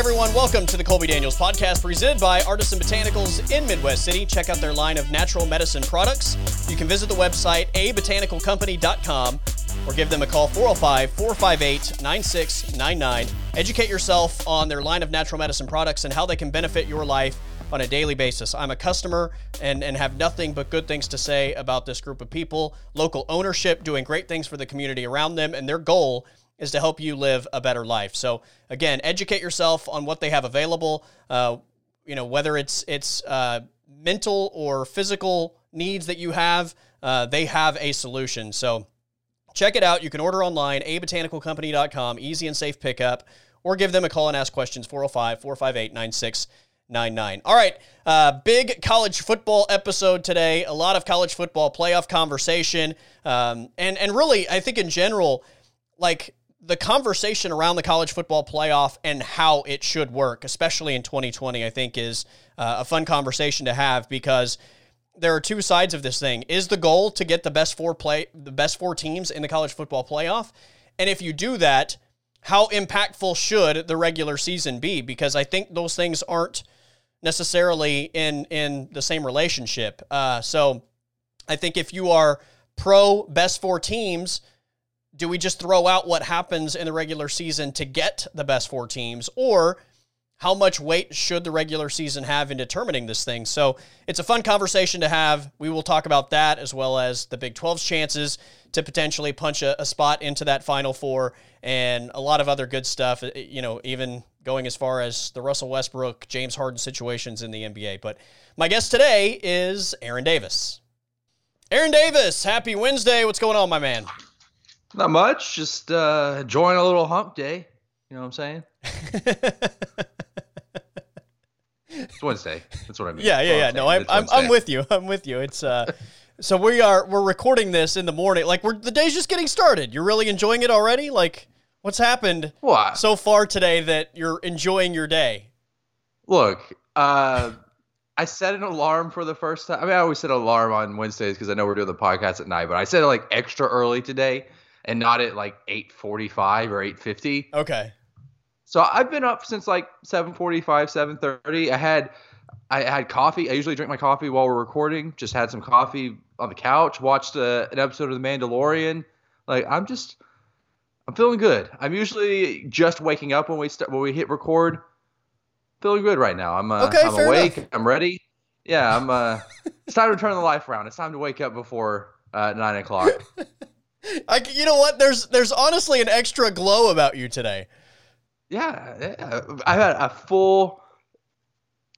Everyone. Welcome to the Colby Daniels podcast presented by Artisan Botanicals in Midwest City. Check out their line of natural medicine products. You can visit the website abotanicalcompany.com or give them a call 405 458 9699. Educate yourself on their line of natural medicine products and how they can benefit your life on a daily basis. I'm a customer and, and have nothing but good things to say about this group of people. Local ownership doing great things for the community around them, and their goal is to help you live a better life. So again, educate yourself on what they have available. Uh, you know whether it's it's uh, mental or physical needs that you have, uh, they have a solution. So check it out. You can order online, abotanicalcompany.com, easy and safe pickup, or give them a call and ask questions 405 458 9699. All right, uh, big college football episode today. A lot of college football playoff conversation. Um, and, and really, I think in general, like the conversation around the college football playoff and how it should work, especially in 2020, I think is uh, a fun conversation to have because there are two sides of this thing. Is the goal to get the best four play the best four teams in the college football playoff? And if you do that, how impactful should the regular season be? Because I think those things aren't necessarily in in the same relationship. Uh, so I think if you are pro best four teams, do we just throw out what happens in the regular season to get the best four teams, or how much weight should the regular season have in determining this thing? So it's a fun conversation to have. We will talk about that as well as the Big 12's chances to potentially punch a, a spot into that Final Four and a lot of other good stuff. Eh, you know, even going as far as the Russell Westbrook, James Harden situations in the NBA. But my guest today is Aaron Davis. Aaron Davis, happy Wednesday. What's going on, my man? Not much. Just uh, enjoying a little hump day. You know what I'm saying? it's Wednesday. That's what I mean. Yeah, yeah, yeah. No, I'm, I'm, I'm with you. I'm with you. It's uh, so we are we're recording this in the morning. Like we're the day's just getting started. You're really enjoying it already. Like what's happened what? so far today that you're enjoying your day? Look, uh, I set an alarm for the first time. I mean, I always set an alarm on Wednesdays because I know we're doing the podcast at night. But I set it like extra early today and not at like 8:45 or 8:50. Okay. So I've been up since like 7:45, 7:30. I had I had coffee. I usually drink my coffee while we're recording. Just had some coffee on the couch. Watched a, uh, an episode of The Mandalorian. Like I'm just I'm feeling good. I'm usually just waking up when we start when we hit record. Feeling good right now. I'm uh, okay, I'm awake. Enough. I'm ready. Yeah, I'm. uh It's time to turn the life around. It's time to wake up before uh, nine o'clock. I, you know what? There's there's honestly an extra glow about you today. Yeah, yeah. I had a full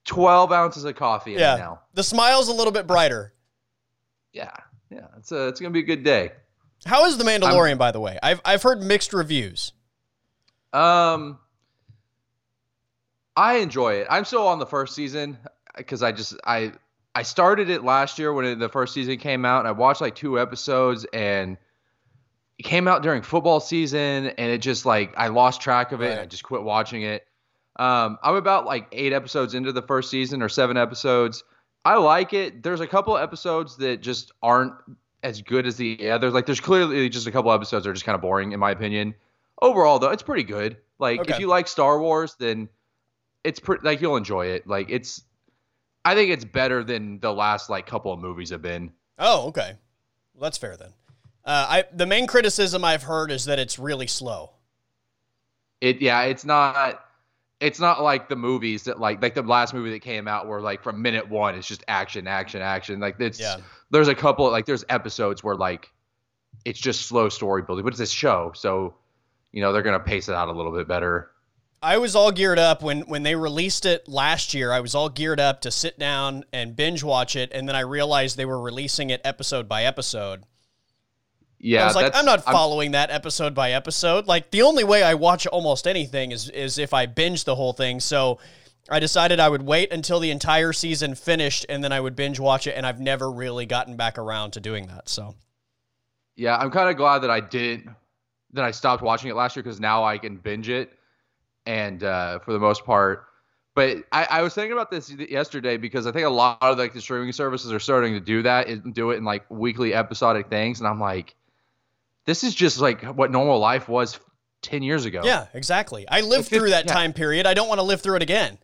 twelve ounces of coffee. Yeah, now the smile's a little bit brighter. Yeah, yeah. It's a, it's gonna be a good day. How is the Mandalorian, I'm, by the way? I've I've heard mixed reviews. Um, I enjoy it. I'm still on the first season because I just I I started it last year when it, the first season came out, and I watched like two episodes and it came out during football season and it just like I lost track of it right. and I just quit watching it. Um, I'm about like eight episodes into the first season or seven episodes. I like it. There's a couple episodes that just aren't as good as the others. Like there's clearly just a couple episodes that are just kind of boring in my opinion. Overall though, it's pretty good. Like okay. if you like Star Wars, then it's pretty like you'll enjoy it. Like it's I think it's better than the last like couple of movies have been. Oh, okay. Well, that's fair then. Uh, I the main criticism I've heard is that it's really slow. It yeah, it's not it's not like the movies that like like the last movie that came out where like from minute one it's just action, action, action. Like it's yeah. there's a couple like there's episodes where like it's just slow story building, but it's a show, so you know they're gonna pace it out a little bit better. I was all geared up when when they released it last year. I was all geared up to sit down and binge watch it, and then I realized they were releasing it episode by episode. Yeah, I was like, I'm not following I'm, that episode by episode. Like the only way I watch almost anything is is if I binge the whole thing. So I decided I would wait until the entire season finished and then I would binge watch it. And I've never really gotten back around to doing that. So yeah, I'm kind of glad that I didn't that I stopped watching it last year because now I can binge it. And uh, for the most part, but I, I, was thinking about this yesterday because I think a lot of like the streaming services are starting to do that and do it in like weekly episodic things, and I'm like, this is just like what normal life was 10 years ago. Yeah, exactly. I lived through that yeah. time period. I don't want to live through it again.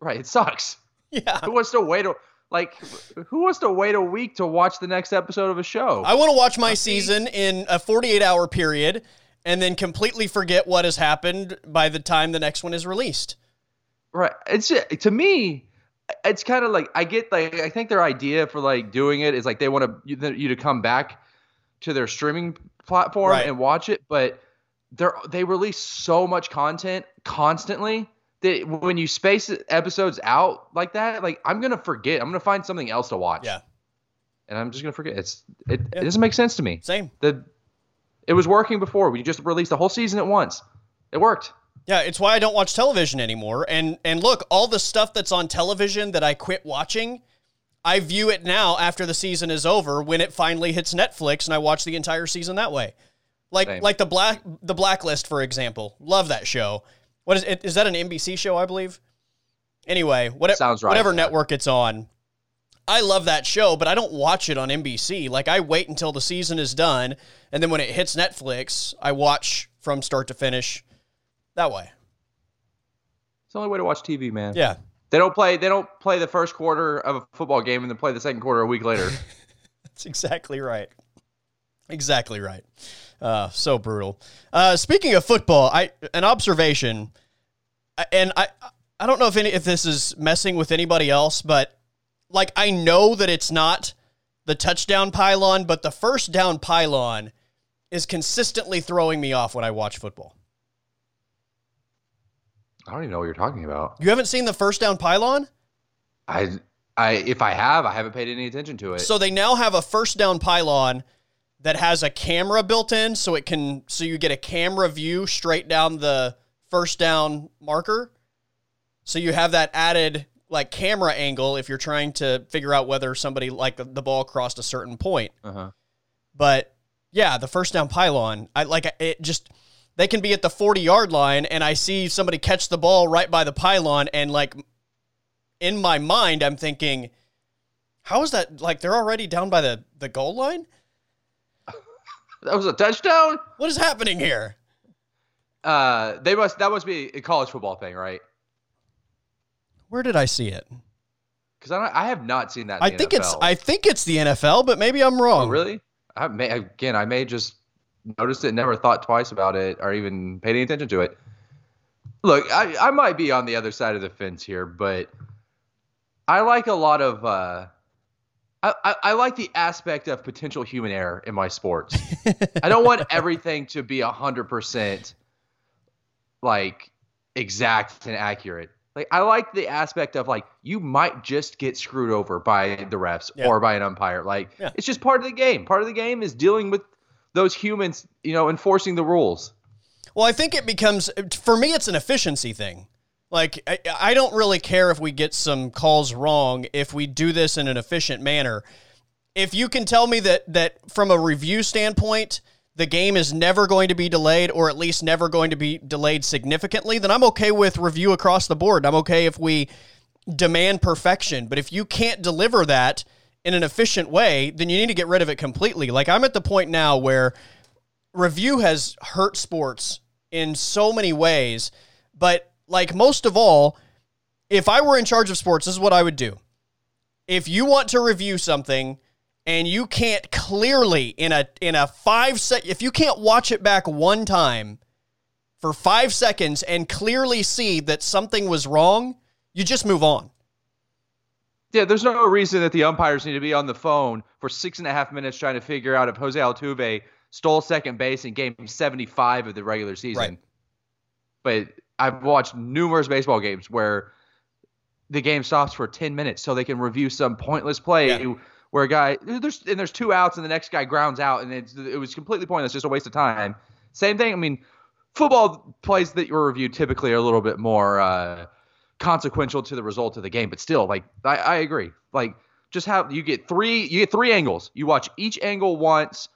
Right. It sucks. Yeah. Who wants to wait a like who wants to wait a week to watch the next episode of a show? I want to watch my season in a 48 hour period and then completely forget what has happened by the time the next one is released. Right. It's to me, it's kind of like I get like I think their idea for like doing it is like they want to you, you to come back to their streaming platform Right. and watch it, but they're they release so much content constantly that when you space episodes out like that, like I'm gonna forget. I'm gonna find something else to watch. Yeah. And I'm just gonna forget. It's it, Yeah. it doesn't make sense to me. Same. The it was working before. We just released the whole season at once. It worked. Yeah, it's why I don't watch television anymore. And and look, all the stuff that's on television that I quit watching, I view it now after the season is over when it finally hits Netflix and I watch the entire season that way. Like Same. like the black the Blacklist for example. Love that show. What is it? Is that an NBC show, I believe? Anyway, whatever Sounds right, whatever network it's on. I love that show, but I don't watch it on NBC. Like I wait until the season is done and then when it hits Netflix, I watch from start to finish that way. It's the only way to watch TV, man. Yeah. They don't play. They don't play the first quarter of a football game and then play the second quarter a week later. That's exactly right. Exactly right. Uh, so brutal. Uh, speaking of football, I an observation, and I I don't know if any if this is messing with anybody else, but like I know that it's not the touchdown pylon, but the first down pylon is consistently throwing me off when I watch football. I don't even know what you're talking about. You haven't seen the first down pylon? I, I, if I have, I haven't paid any attention to it. So they now have a first down pylon that has a camera built in so it can so you get a camera view straight down the first down marker. So you have that added like camera angle if you're trying to figure out whether somebody like the, the ball crossed a certain point. uh-huh. But yeah, the first down pylon, I like it just they can be at the 40 yard line and I see somebody catch the ball right by the pylon and like in my mind I'm thinking how is that like they're already down by the the goal line? That was a touchdown. What is happening here? Uh, they must. That must be a college football thing, right? Where did I see it? Because I, don't- I have not seen that. I think it's I think it's the NFL, but maybe I'm Oh, wrong. really? I may again. I may just noticed it, never thought twice about it, or even paid any attention to it. Look, I, I might be on the other side of the fence here, but I like a lot of. Uh, I, I, I like the aspect of potential human error in my sports. I don't want everything to be hundred percent like exact and accurate. Like I like the aspect of like you might just get screwed over by the refs Yeah. or by an umpire. Like Yeah. it's just part of the game. Part of the game is dealing with those humans, you know, enforcing the rules. Well, I think it becomes for me it's an efficiency thing. Like I, I don't really care if we get some calls wrong if we do this in an efficient manner. If you can tell me that that from a review standpoint the game is never going to be delayed or at least never going to be delayed significantly, then I'm okay with review across the board. I'm okay if we demand perfection, but if you can't deliver that in an efficient way, then you need to get rid of it completely. Like I'm at the point now where review has hurt sports in so many ways, but like most of all, if I were in charge of sports, this is what I would do. If you want to review something and you can't clearly in a in a 5 sec if you can't watch it back one time for 5 seconds and clearly see that something was wrong, you just move on. Yeah, there's no reason that the umpires need to be on the phone for six and a half minutes trying to figure out if Jose Altuve stole second base in game 75 of the regular season. Right. But I've watched numerous baseball games where the game stops for 10 minutes so they can review some pointless play Yeah. where a guy there's and there's two outs and the next guy grounds out and it's, it was completely pointless, just a waste of time. Same thing. I mean, football plays that were reviewed typically are a little bit more uh, consequential to the result of the game, but still, like I, I agree. Like just have you get three you get three angles. You watch each angle once,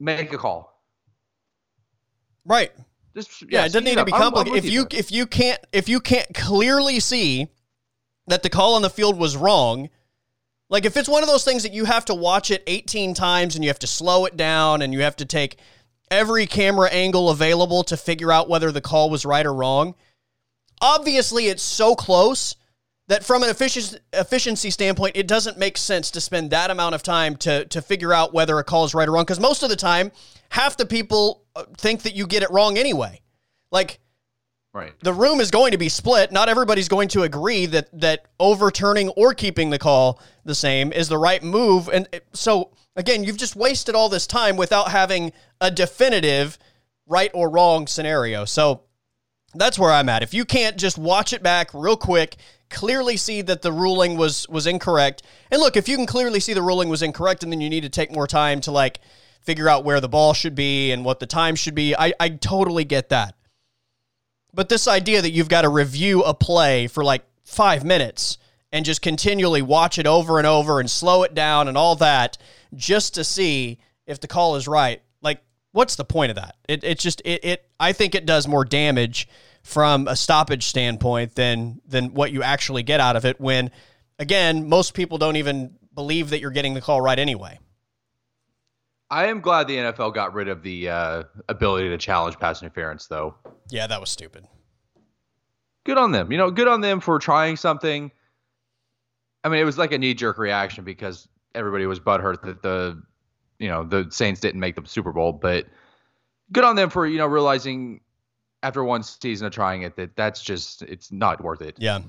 make a call. Right. Just Yeah, it doesn't need to be complicated. If you there. if you can't if you can't clearly see that the call on the field was wrong, like if it's one of those things that you have to watch it 18 times and you have to slow it down and you have to take every camera angle available to figure out whether the call was right or wrong. Obviously, it's so close that from an efficiency, standpoint, it doesn't make sense to spend that amount of time to, to figure out whether a call is right or wrong. Because most of the time, half the people uh, think that you get it wrong anyway. Like, Right. the room is going to be split. Not everybody's going to agree that that overturning or keeping the call the same is the right move. And so again, you've just wasted all this time without having a definitive right or wrong scenario. So that's where I'm at. If you can't just watch it back real quick, clearly see that the ruling was was incorrect. And look, if you can clearly see the ruling was incorrect and then you need to take more time to like figure out where the ball should be and what the time should be, I, I totally get that. But this idea that you've got to review a play for like five minutes and just continually watch it over and over and slow it down and all that just to see if the call is right, what's the point of that? It it just it, it I think it does more damage from a stoppage standpoint than than what you actually get out of it when again, most people don't even believe that you're getting the call right anyway. I am glad the NFL got rid of the uh, ability to challenge pass interference, though. Yeah, that was stupid. Good on them. You know, good on them for trying something. I mean, it was like a knee jerk reaction because everybody was butthurt that the, you know, the Saints didn't make the Super Bowl. But good on them for you know realizing after one season of trying it that that's just it's not worth it. Yeah.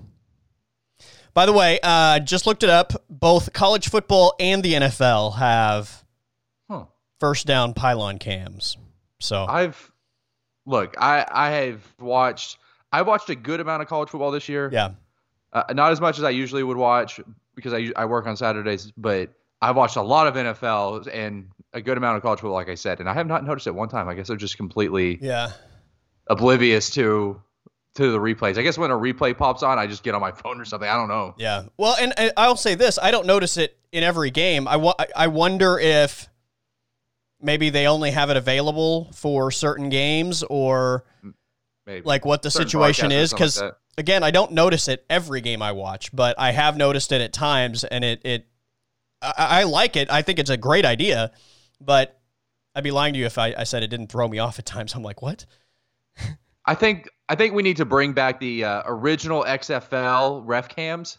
By the way, uh, just looked it up. Both college football and the NFL have Huh. first down pylon cams. So I've look, I I have watched I watched a good amount of college football this year. yeah, Uh, not as much as I usually would watch because I I work on Saturdays, but I've watched a lot of NFL and a good amount of college football, like I said, and I have not noticed it one time. I guess I'm just completely yeah, oblivious to to the replays. I guess when a replay pops on, I just get on my phone or something. I don't know. yeah. Well, and, and I'll say this: I don't notice it in every game. I wa- I wonder if maybe they only have it available for certain games, or Maybe like what the Certain situation is. Because like again, I don't notice it every game I watch, but I have noticed it at times, and it it I, I like it. I think it's a great idea, but I'd be lying to you if I, I said it didn't throw me off at times. I'm like, what? I think I think we need to bring back the uh, original XFL ref cams.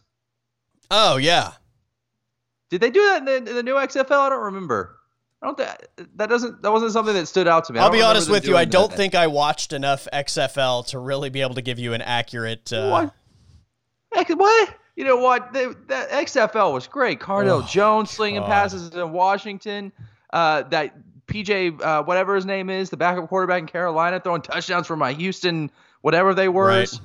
Oh yeah, Did they do that in the, in the new XFL? I don't remember. I don't. Th- that doesn't. That wasn't something that stood out to me. I'll be honest with you. I don't that. think I watched enough XFL to really be able to give you an accurate. Uh, What? What? You know what? That XFL was great. Cardale Oh, Jones slinging God. passes in Washington. Uh, that PJ, uh, whatever his name is, the backup quarterback in Carolina, throwing touchdowns for my Houston, whatever they were. Right.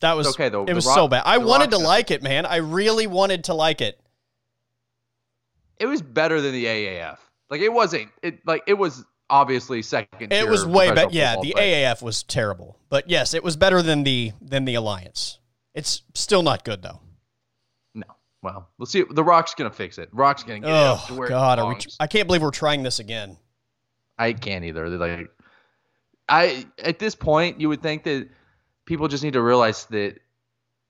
That was okay, though. It was Rock- so bad. I wanted to like it, man. I really wanted to like it. It was better than the AAF. Like it wasn't. It like it was obviously second. It was way better. Yeah, the AAF was terrible, but yes, it was better than the than the Alliance. It's still not good though. No. Well, we'll see. The Rock's gonna fix it. Rock's gonna get it Oh where it God, are we, belongs. I can't believe we're trying this again. I can't either. They're like, I at this point, you would think that people just need to realize that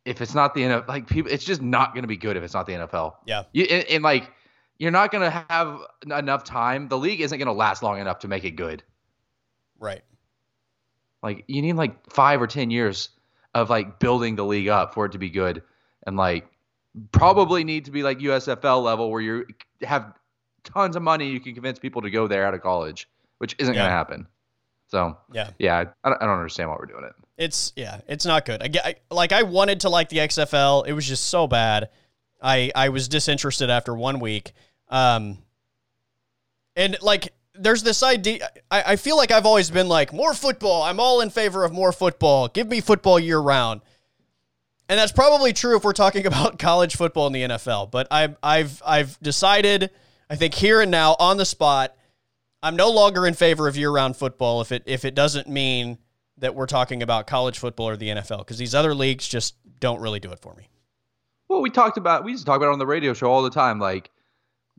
if it's not the NFL, like people, it's just not going to be good if it's not the NFL. Yeah. You and, and like you're not going to have enough time. The league isn't going to last long enough to make it good. Right. Like you need like five or ten years of like building the league up for it to be good, and like probably need to be like USFL level where you have tons of money you can convince people to go there out of college, which isn't going to happen. So Yeah. yeah, I don't, I don't understand why we're doing it. It's yeah, it's not good. I, I like I wanted to like the XFL. It was just so bad. I I was disinterested after one week. Um and like there's this idea I, I feel like I've always been like more football. I'm all in favor of more football. Give me football year round. And that's probably true if we're talking about college football in the NFL. But I've I've I've decided, I think here and now on the spot, I'm no longer in favor of year-round football if it if it doesn't mean that we're talking about college football or the NFL because these other leagues just don't really do it for me. Well, we talked about we used to talk about it on the radio show all the time. Like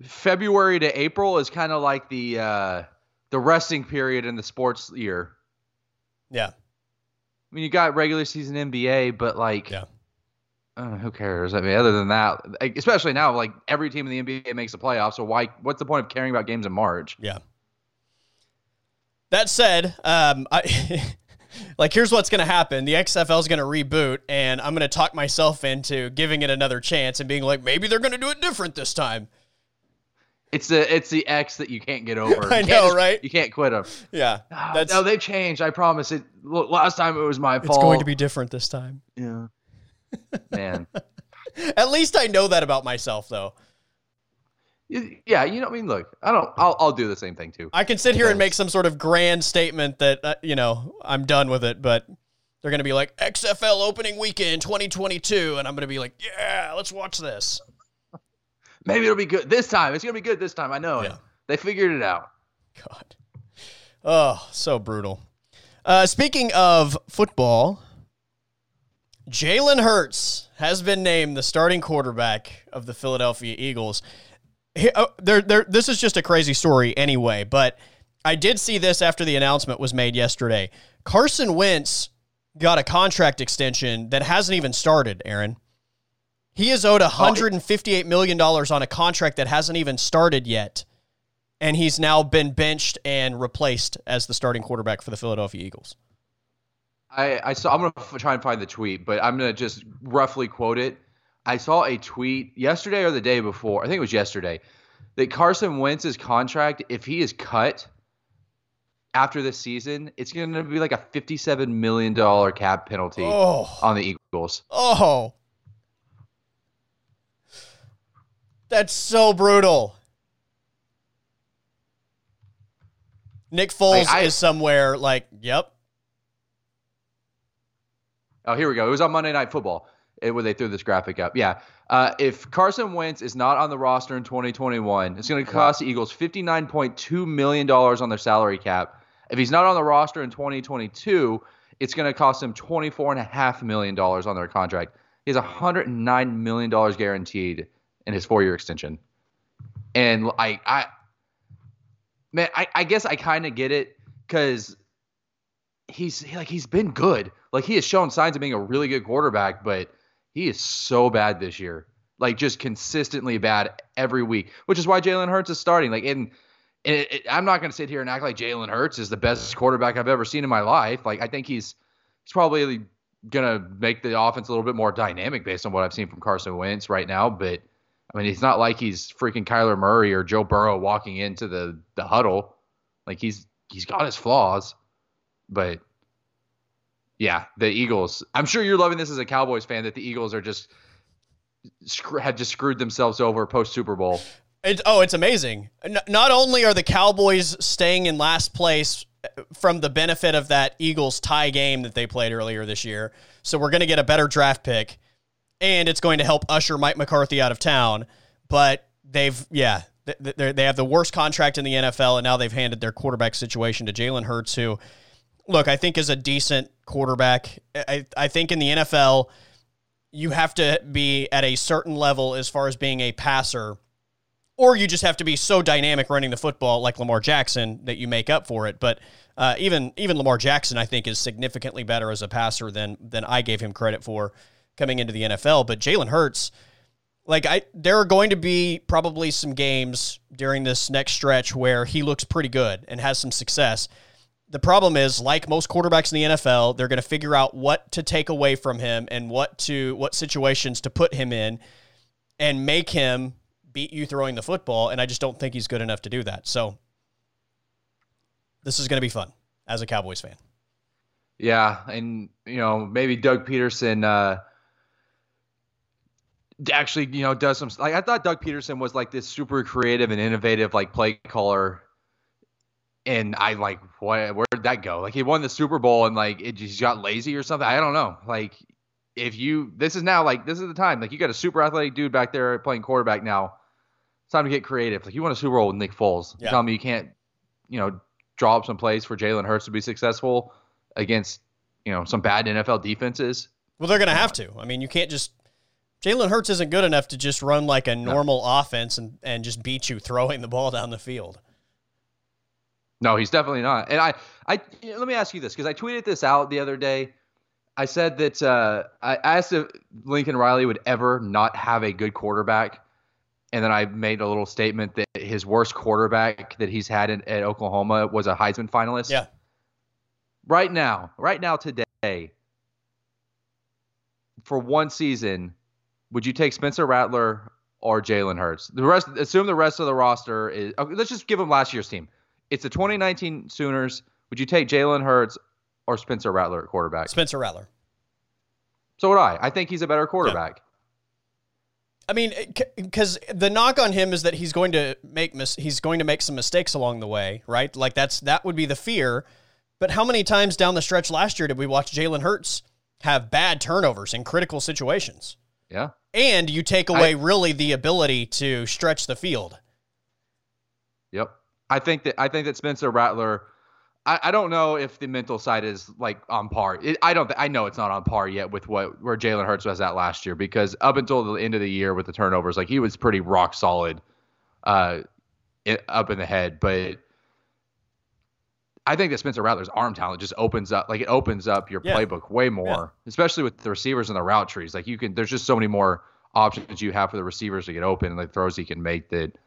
February to April is kind of like the uh, the resting period in the sports year. Yeah, I mean, you got regular season NBA, but like, Yeah. uh, who cares? I mean, other than that, like, especially now, like every team in the NBA makes the playoffs. So why? What's the point of caring about games in March? yeah, That said, um, I. like here's what's going to happen the xfl is going to reboot and i'm going to talk myself into giving it another chance and being like maybe they're going to do it different this time It's the it's the X that you can't get over. I know, just- right? You can't quit them. yeah that's no, they've changed. I promise. It look, last time it was my fault. it's going to be different this time Yeah. Man. at least i know that about myself though yeah, you know. I mean, look. I don't. I'll I'll do the same thing too. i can sit here and make some sort of grand statement that uh, you know i'm done with it but they're going to be like xfl opening weekend 2022 and i'm going to be like yeah let's watch this Maybe it'll be good this time. It's gonna be good this time. I know it. Yeah. They figured it out. God. Oh, so brutal. Uh, speaking of football, Jalen Hurts has been named the starting quarterback of the Philadelphia Eagles. He- oh, there, there, this is just a crazy story anyway, but I did see this after the announcement was made yesterday. Carson Wentz got a contract extension that hasn't even started, Aaron. He is owed $158 million on a contract that hasn't even started yet and he's now been benched and replaced as the starting quarterback for the Philadelphia Eagles. I, I saw. I'm gonna f- try and find the tweet, but I'm gonna just roughly quote it. I saw a tweet yesterday or the day before. I think it was yesterday that Carson Wentz's contract, if he is cut after this season, it's gonna be like a 57 million dollar cap penalty Oh, on the Eagles. oh, that's so brutal. Nick Foles Like, I- is somewhere like, yep. Oh, here we go. It was on Monday Night Football eh, where they threw this graphic up. Yeah. Uh, if Carson Wentz is not on the roster in 2021, it's going to cost the Eagles $59.2 million on their salary cap. If he's not on the roster in 2022, it's going to cost him $24.5 million on their contract. He has $109 million guaranteed in his four year extension. And I, I, man, I, I guess I kind of get it because he's like he's been good. Like he has shown signs of being a really good quarterback, but he is so bad this year. Like just consistently bad every week, which is why Jalen Hurts is starting. Like in, and it, it, I'm not going to sit here and act like Jalen Hurts is the best quarterback I've ever seen in my life. Like I think he's he's probably going to make the offense a little bit more dynamic based on what I've seen from Carson Wentz right now. But I mean, it's not like he's freaking Kyler Murray or Joe Burrow walking into the the huddle. Like he's he's got his flaws, but yeah, the Eagles. I'm sure you're loving this as a Cowboys fan that the Eagles are just have just screwed themselves over post Super Bowl. It's, oh, it's amazing. Not only are the Cowboys staying in last place uh, from the benefit of that Eagles tie game that they played earlier this year, so we're going to get a better draft pick, and it's going to help usher Mike McCarthy out of town. But they've, yeah, th- th- they have the worst contract in the NFL, and now they've handed their quarterback situation to Jalen Hurts, who, look, I think is a decent quarterback. I, I think in the NFL, you have to be at a certain level as far as being a passer or you just have to be so dynamic running the football like Lamar Jackson that you make up for it. But uh, even even Lamar Jackson, I think, is significantly better as a passer than than I gave him credit for coming into the NFL. But Jalen Hurts, like I, there are going to be probably some games during this next stretch where he looks pretty good and has some success. The problem is, like most quarterbacks in the NFL, they're going to figure out what to take away from him and what to what situations to put him in, and make him beat you throwing the football, and I just don't think he's good enough to do that. So this is going to be fun as a Cowboys fan. Yeah, and you know maybe Doug Pederson uh, actually you know does some like I thought Doug Pederson was like this super creative and innovative like play caller, and I like what where did that go? Like he won the Super Bowl and like it just got lazy or something. I don't know. Like if you this is now like this is the time like you got a super athletic dude back there playing quarterback now. It's time to get creative. Like you won a Super Bowl with Nick Foles. You Yeah. tell me you can't you know draw up some plays for Jalen Hurts to be successful against you know some bad NFL defenses. Well, they're going to have to. I mean, you can't just. Jalen Hurts isn't good enough to just run like a normal offense and, and just beat you throwing the ball down the field. No, he's definitely not. And I, I let me ask you this because I tweeted this out the other day. I said that uh, I asked if Lincoln Riley would ever not have a good quarterback, and then I made a little statement that his worst quarterback that he's had in, at Oklahoma was a Heisman finalist. Yeah. Right now, right now today, for one season, would you take Spencer Rattler or Jalen Hurts? The rest, assume the rest of the roster is. Okay, let's just give them last year's team. It's the 2019 Sooners. Would you take Jalen Hurts or Spencer Rattler at quarterback? Spencer Rattler. So would I. I think he's a better quarterback. I mean, because the knock on him is that he's going to make mis- he's going to make some mistakes along the way, right? Like that's that would be the fear. But how many times down the stretch last year did we watch Jalen Hurts have bad turnovers in critical situations? Yeah. And you take away I, really the ability to stretch the field. Yep. I think that I think that Spencer Rattler I, I don't know if the mental side is like on par. It, I don't. Th- I know it's not on par yet with what where Jalen Hurts was at last year because up until the end of the year with the turnovers, like he was pretty rock solid, uh, it, up in the head. But I think that Spencer Rattler's arm talent just opens up, like it opens up your yeah. playbook way more, yeah. especially with the receivers and the route trees. Like you can, there's just so many more options you have for the receivers to get open and the throws he can make that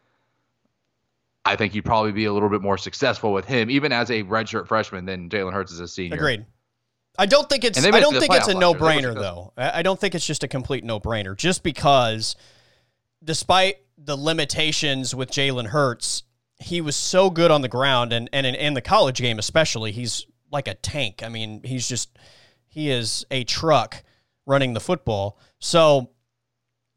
I think you'd probably be a little bit more successful with him, even as a redshirt freshman, than Jalen Hurts as a senior. Agreed. I don't think it's. I don't think it's a no-brainer though. I don't think it's just a complete no-brainer. Just because, despite the limitations with Jalen Hurts, he was so good on the ground, and and in, in the college game especially, he's like a tank. I mean, he's just he is a truck running the football. So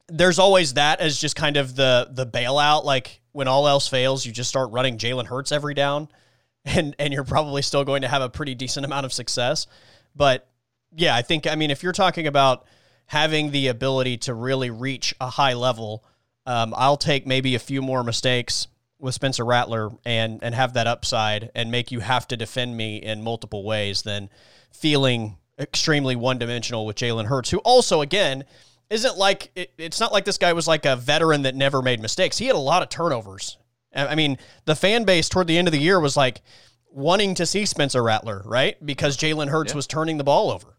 there's always that as just kind of the the bailout. Like when all else fails, you just start running Jalen Hurts every down, and and you're probably still going to have a pretty decent amount of success. But yeah, I think I mean if you're talking about having the ability to really reach a high level, um, I'll take maybe a few more mistakes with Spencer Rattler and and have that upside and make you have to defend me in multiple ways than feeling extremely one dimensional with Jalen Hurts, who also again isn't like it, it's not like this guy was like a veteran that never made mistakes. He had a lot of turnovers. I mean, the fan base toward the end of the year was like wanting to see Spencer Rattler, right? Because Jalen Hurts yeah. was turning the ball over.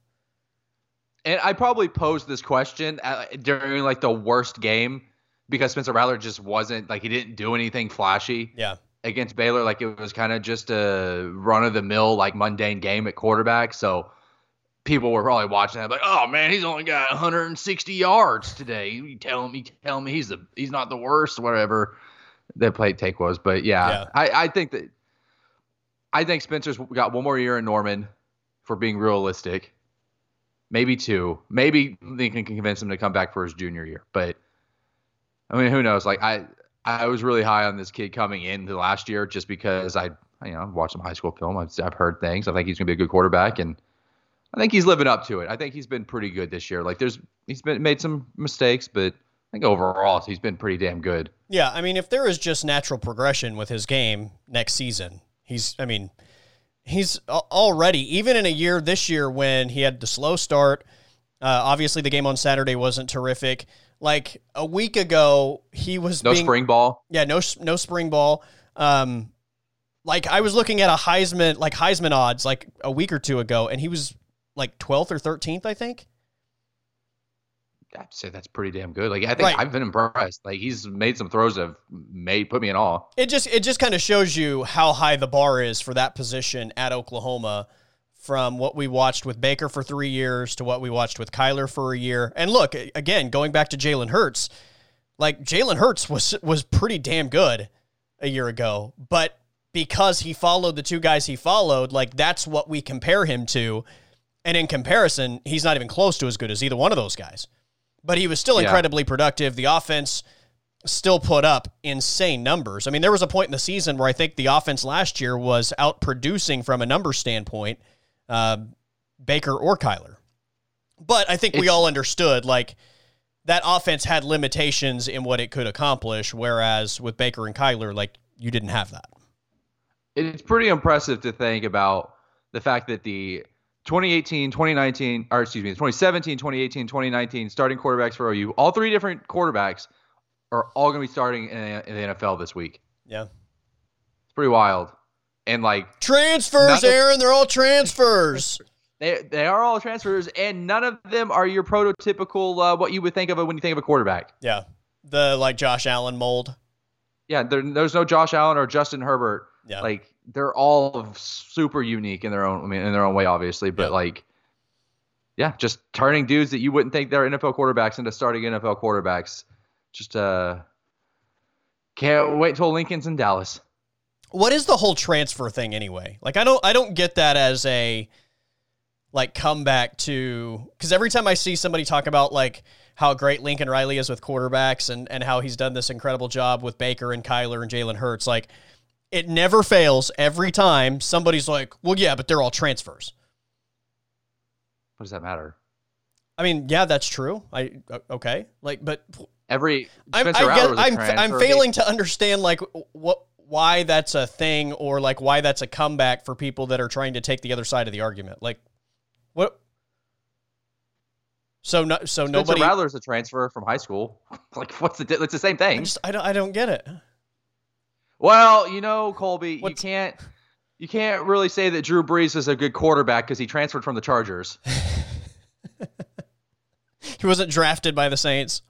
And I probably posed this question uh, during like the worst game because Spencer Rattler just wasn't like he didn't do anything flashy. Yeah. Against Baylor, like it was kind of just a run of the mill, like mundane game at quarterback. So people were probably watching that like, oh man, he's only got 160 yards today. You tell you tell me he's the he's not the worst, whatever the play take was. But yeah, yeah. I, I think that I think Spencer's got one more year in Norman for being realistic. Maybe two. Maybe they can convince him to come back for his junior year. But I mean, who knows? Like I I was really high on this kid coming into last year just because I you know watched some high school film. I've, I've heard things. I think he's gonna be a good quarterback and I think he's living up to it. I think he's been pretty good this year. Like there's he's been made some mistakes, but I think overall he's been pretty damn good. Yeah, I mean if there is just natural progression with his game next season, he's I mean he's already even in a year this year when he had the slow start, uh, obviously the game on Saturday wasn't terrific. Like a week ago, he was no being, spring ball. Yeah, no no spring ball. Um, like I was looking at a Heisman like Heisman odds like a week or two ago, and he was like 12th or 13th, I think. I'd say that's pretty damn good. Like I think right. I've been impressed. Like he's made some throws that have made put me in awe. It just it just kind of shows you how high the bar is for that position at Oklahoma from what we watched with Baker for three years to what we watched with Kyler for a year. And look, again, going back to Jalen Hurts, like Jalen Hurts was was pretty damn good a year ago, but because he followed the two guys he followed, like that's what we compare him to. And in comparison, he's not even close to as good as either one of those guys. But he was still incredibly yeah. productive. The offense still put up insane numbers. I mean, there was a point in the season where I think the offense last year was out producing from a number standpoint, uh, Baker or Kyler. But I think we all understood like that offense had limitations in what it could accomplish, whereas with Baker and Kyler, like you didn't have that. It's pretty impressive to think about the fact that the 2018, 2019, or excuse me, 2017, 2018, 2019 starting quarterbacks for OU. All three different quarterbacks are all going to be starting in, in, the NFL this week. Yeah. It's pretty wild. And like transfers, Aaron, they're all transfers. They, they are all transfers, and none of them are your prototypical uh, what you would think of when you think of a quarterback. Yeah. the like Josh Allen mold. Yeah, there, there's no Josh Allen or Justin Herbert. Yeah. Like they're all super unique in their own. I mean, in their own way, obviously, but Yeah. like, yeah, just turning dudes that you wouldn't think they're NFL quarterbacks into starting NFL quarterbacks. Just uh, can't wait till Lincoln's in Dallas. What is the whole transfer thing anyway? Like I don't I don't get that as a like comeback to because every time I see somebody talk about like how great Lincoln Riley is with quarterbacks and and how he's done this incredible job with Baker and Kyler and Jalen Hurts, like it never fails every time somebody's like, well, yeah, but they're all transfers. What does that matter? I mean, yeah, that's true. I okay, like, but Every I'm, I Rattler guess, was a I'm. I'm failing to understand like what why that's a thing or like why that's a comeback for people that are trying to take the other side of the argument. Like what? So no, so Spencer nobody. Rattler's a transfer from high school. like, what's the? It's the same thing. I just I don't I don't get it. Well, you know, Colby, you can't. You can't really say that Drew Brees is a good quarterback because he transferred from the Chargers. He wasn't drafted by the Saints.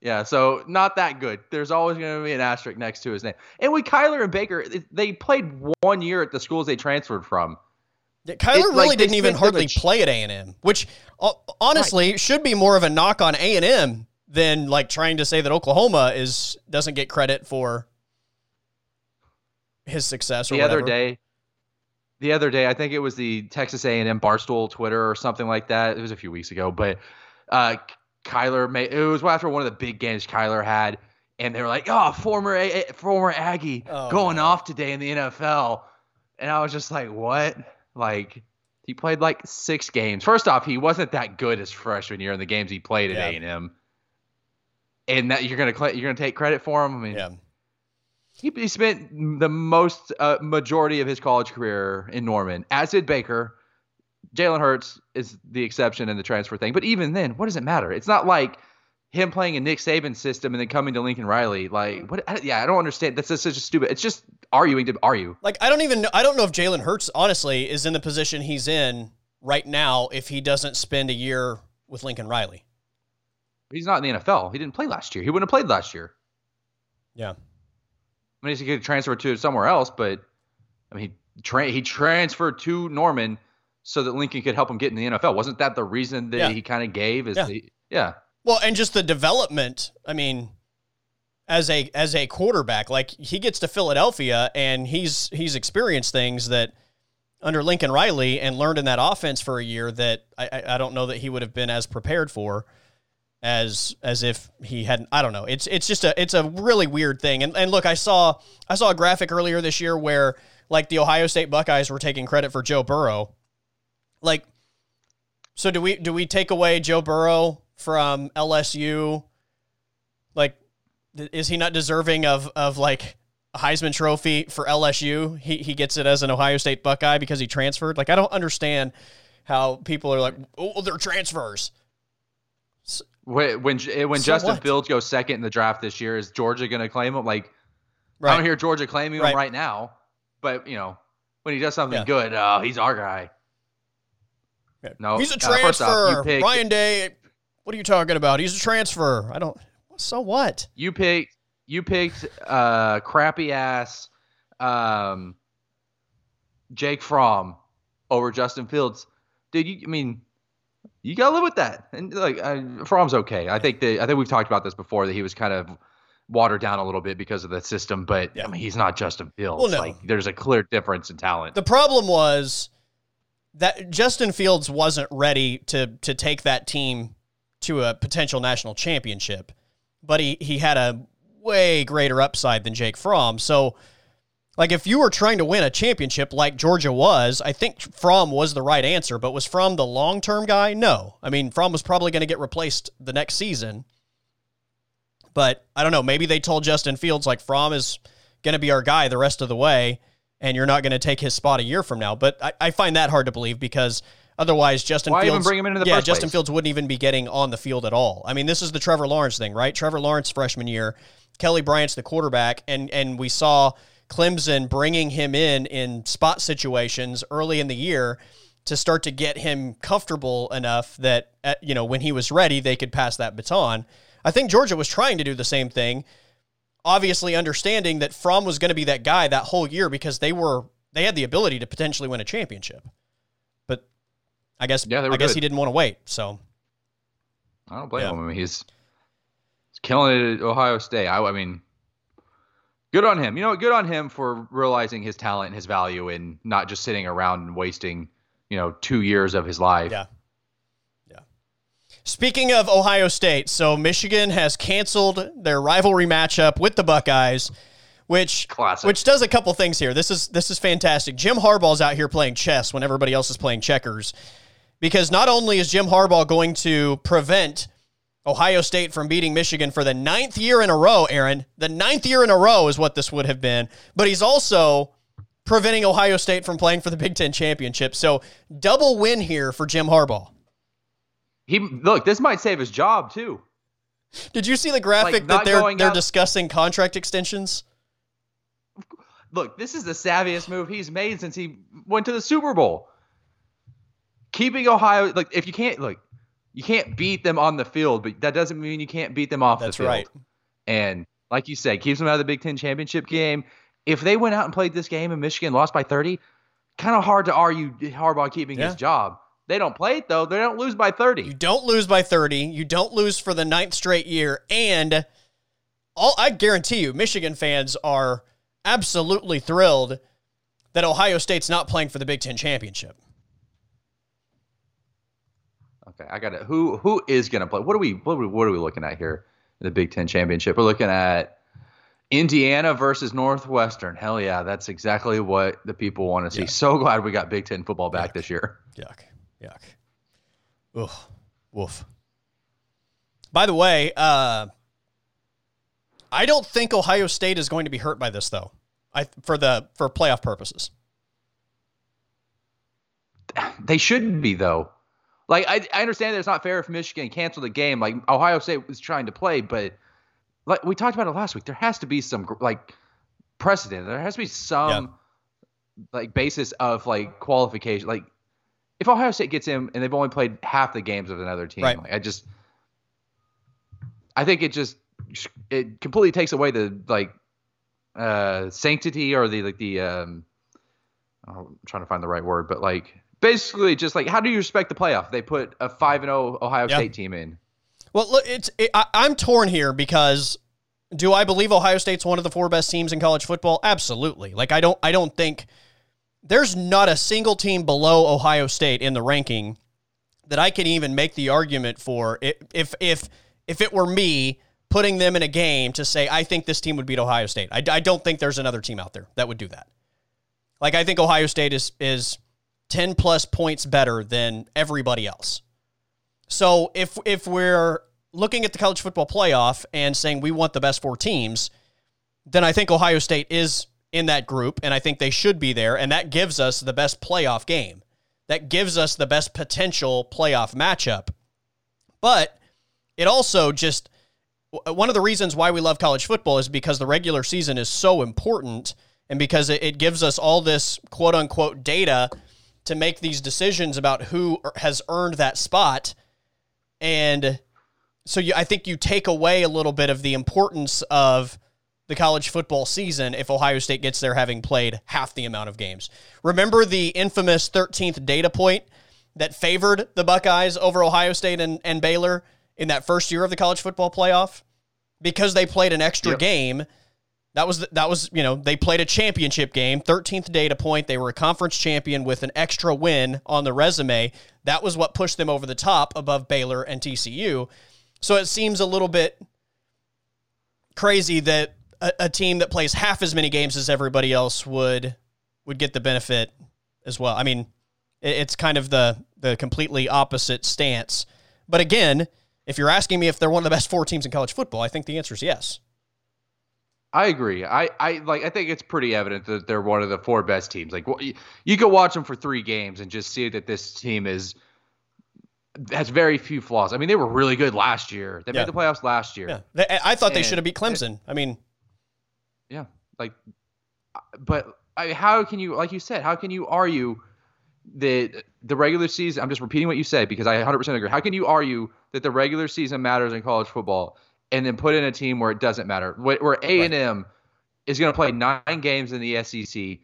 Yeah, so not that good. There's always going to be an asterisk next to his name. And with Kyler and Baker, they played one year at the schools they transferred from. Yeah, Kyler It- really like, didn't even hardly ch- play at A and M, which uh, honestly should be more of a knock on A and M than like trying to say that Oklahoma is doesn't get credit for his success. Or The other day, the other day, I think it was the Texas A&M Barstool Twitter or something like that. It was a few weeks ago, but uh, Kyler made it was after one of the big games Kyler had, and they were like, "Oh, former A- A- former Aggie Oh, going no. off today in the NFL," and I was just like, "What?" Like he played like six games. First off, he wasn't that good his freshman year in the games he played at Yeah. A&M. And that you're gonna cl- you're gonna take credit for him. I mean, Yeah. he, he spent the most uh, majority of his college career in Norman, as did Baker. Jalen Hurts is the exception in the transfer thing, but even then, what does it matter? It's not like him playing a Nick Saban system and then coming to Lincoln Riley. Like, mm-hmm. what? I, yeah, I don't understand. That's just such a stupid. It's just arguing to argue. Like I don't even know, I don't know if Jalen Hurts honestly is in the position he's in right now if he doesn't spend a year with Lincoln Riley. He's not in the NFL. He didn't play last year. He wouldn't have played last year. Yeah. I mean, he could transfer to somewhere else, but I mean, he, tra- he transferred to Norman so that Lincoln could help him get in the NFL. Wasn't that the reason that Yeah. he kind of gave? Is Yeah. the, yeah. Well, and just the development. I mean, as a as a quarterback, like he gets to Philadelphia and he's he's experienced things that under Lincoln Riley and learned in that offense for a year that I, I, I don't know that he would have been as prepared for as as if he hadn't I don't know. It's it's just a it's a really weird thing. And and look, I saw I saw a graphic earlier this year where like the Ohio State Buckeyes were taking credit for Joe Burrow. Like so do we do we take away Joe Burrow from LSU? Like th- is he not deserving of of like a Heisman trophy for LSU? He he gets it as an Ohio State Buckeye because he transferred. Like I don't understand how people are like, "Oh, they're transfers." When when, eh, when So Justin what? Fields goes second in the draft this year, is Georgia going to claim him? Like I don't hear Georgia claiming Right. him right now, but you know when he does something Yeah. good, oh, he's our guy. No, He's a off, transfer. picked- Ryan Day. What are you talking about? He's a transfer. I don't. So what? You picked you picked uh crappy ass um Jake Fromm over Justin Fields. Dude, you I mean you gotta live with that. And like uh, Fromm's okay. I think that I think we've talked about this before that he was kind of watered down a little bit because of the system, but Yeah. I mean he's not Justin Fields. Well, no. Like there's a clear difference in talent. The problem was that Justin Fields wasn't ready to to take that team to a potential national championship, but he he had a way greater upside than Jake Fromm. So, like if you were trying to win a championship like Georgia was, I think Fromm was the right answer. But was Fromm the long term guy? No. I mean, Fromm was probably going to get replaced the next season. But I don't know. Maybe they told Justin Fields like Fromm is going to be our guy the rest of the way, and you're not going to take his spot a year from now. But I, I find that hard to believe because otherwise, Justin Why even Fields, bring him into the yeah, Justin place? Fields wouldn't even be getting on the field at all. I mean, this is the Trevor Lawrence thing, right? Trevor Lawrence freshman year, Kelly Bryant's the quarterback, and and we saw Clemson bringing him in in spot situations early in the year to start to get him comfortable enough that uh, you know when he was ready they could pass that baton. I think Georgia was trying to do the same thing, obviously understanding that Fromm was going to be that guy that whole year because they were they had the ability to potentially win a championship. But I guess Yeah, I guess he didn't want to wait. So I don't blame Yeah. him. I mean, he's he's killing it at Ohio State. I, I mean, good on him. You know, good on him for realizing his talent and his value and not just sitting around and wasting, you know, two years of his life. Yeah. Speaking of Ohio State, so Michigan has canceled their rivalry matchup with the Buckeyes, which Classic. which does a couple things here. This is this is fantastic. Jim Harbaugh's out here playing chess when everybody else is playing checkers. Because not only is Jim Harbaugh going to prevent Ohio State from beating Michigan for the ninth year in a row, Aaron, the ninth year in a row is what this would have been, but he's also preventing Ohio State from playing for the Big Ten championship. So double win here for Jim Harbaugh. He look, this might save his job too. Did you see the graphic Like, that they're they're out- discussing contract extensions? Look, this is the savviest move he's made since he went to the Super Bowl. Keeping Ohio, like if you can't like you can't beat them on the field, but that doesn't mean you can't beat them off That's the field. right. And like you said, keeps them out of the Big Ten championship game. If they went out and played this game and Michigan lost by 30, kind of hard to argue Harbaugh keeping Yeah. his job. They don't play it though. They don't lose by 30. You don't lose by 30. You don't lose for the ninth straight year. And all I guarantee you, Michigan fans are absolutely thrilled that Ohio State's not playing for the Big Ten championship. Okay, I got it. Who who is going to play? What are we what are we, what are we looking at here in the Big Ten championship? We're looking at Indiana versus Northwestern. Hell yeah, that's exactly what the people want to see. Yeah. So glad we got Big Ten football back this year. Yuck. Yuck. Ugh. Woof. By the way, uh, I don't think Ohio State is going to be hurt by this though. I for the for playoff purposes. They shouldn't be though. Like I, I understand that it's not fair if Michigan canceled the game. Like Ohio State was trying to play, but like we talked about it last week, there has to be some like precedent. There has to be some like basis of like qualification. Like if Ohio State gets in and they've only played half the games of another team, Right. like, I just I think it just it completely takes away the like uh sanctity or the like the um oh, I'm trying to find the right word, but like basically just like how do you respect the playoff? They put a five and zero Ohio Yeah. State team in. Well, look, it's it, I, I'm torn here because do I believe Ohio State's one of the four best teams in college football? Absolutely. Like I don't I don't think there's not a single team below Ohio State in the ranking that I can even make the argument for if if if, it were me putting them in a game to say I think this team would beat Ohio State. I, I don't think there's another team out there that would do that. Like I think Ohio State is is 10 plus points better than everybody else. So if if we're looking at the college football playoff and saying we want the best four teams, then I think Ohio State is in that group and I think they should be there and that gives us the best playoff game. That gives us the best potential playoff matchup. But it also just one of the reasons why we love college football is because the regular season is so important and because it, gives us all this quote unquote data to make these decisions about who er- has earned that spot. And so you, I think you take away a little bit of the importance of the college football season if Ohio State gets there having played half the amount of games. Remember the infamous 13th data point that favored the Buckeyes over Ohio State and, and Baylor in that first year of the college football playoff? Because they played an extra Yep. game. That was that was you know they played a championship game, 13th data point. They were a conference champion with an extra win on the resume. That was what pushed them over the top above Baylor and TCU. So it seems a little bit crazy that a, a team that plays half as many games as everybody else would would get the benefit as well. I mean, it, it's kind of the the completely opposite stance. But again, if you're asking me if they're one of the best four teams in college football, I think the answer is yes. I agree. I, I like. I think it's pretty evident that they're one of the four best teams. Like, you, you could watch them for three games and just see that this team is has very few flaws. I mean, they were really good last year. They Yeah. made the playoffs last year. Yeah, I thought they should have beat Clemson. I mean, like, but I, how can you, like you said, how can you argue that the regular season? I'm just repeating what you said because I 100% agree. How can you argue that the regular season matters in college football and then put in a team where it doesn't matter. Where A and M is going to play nine games in the SEC,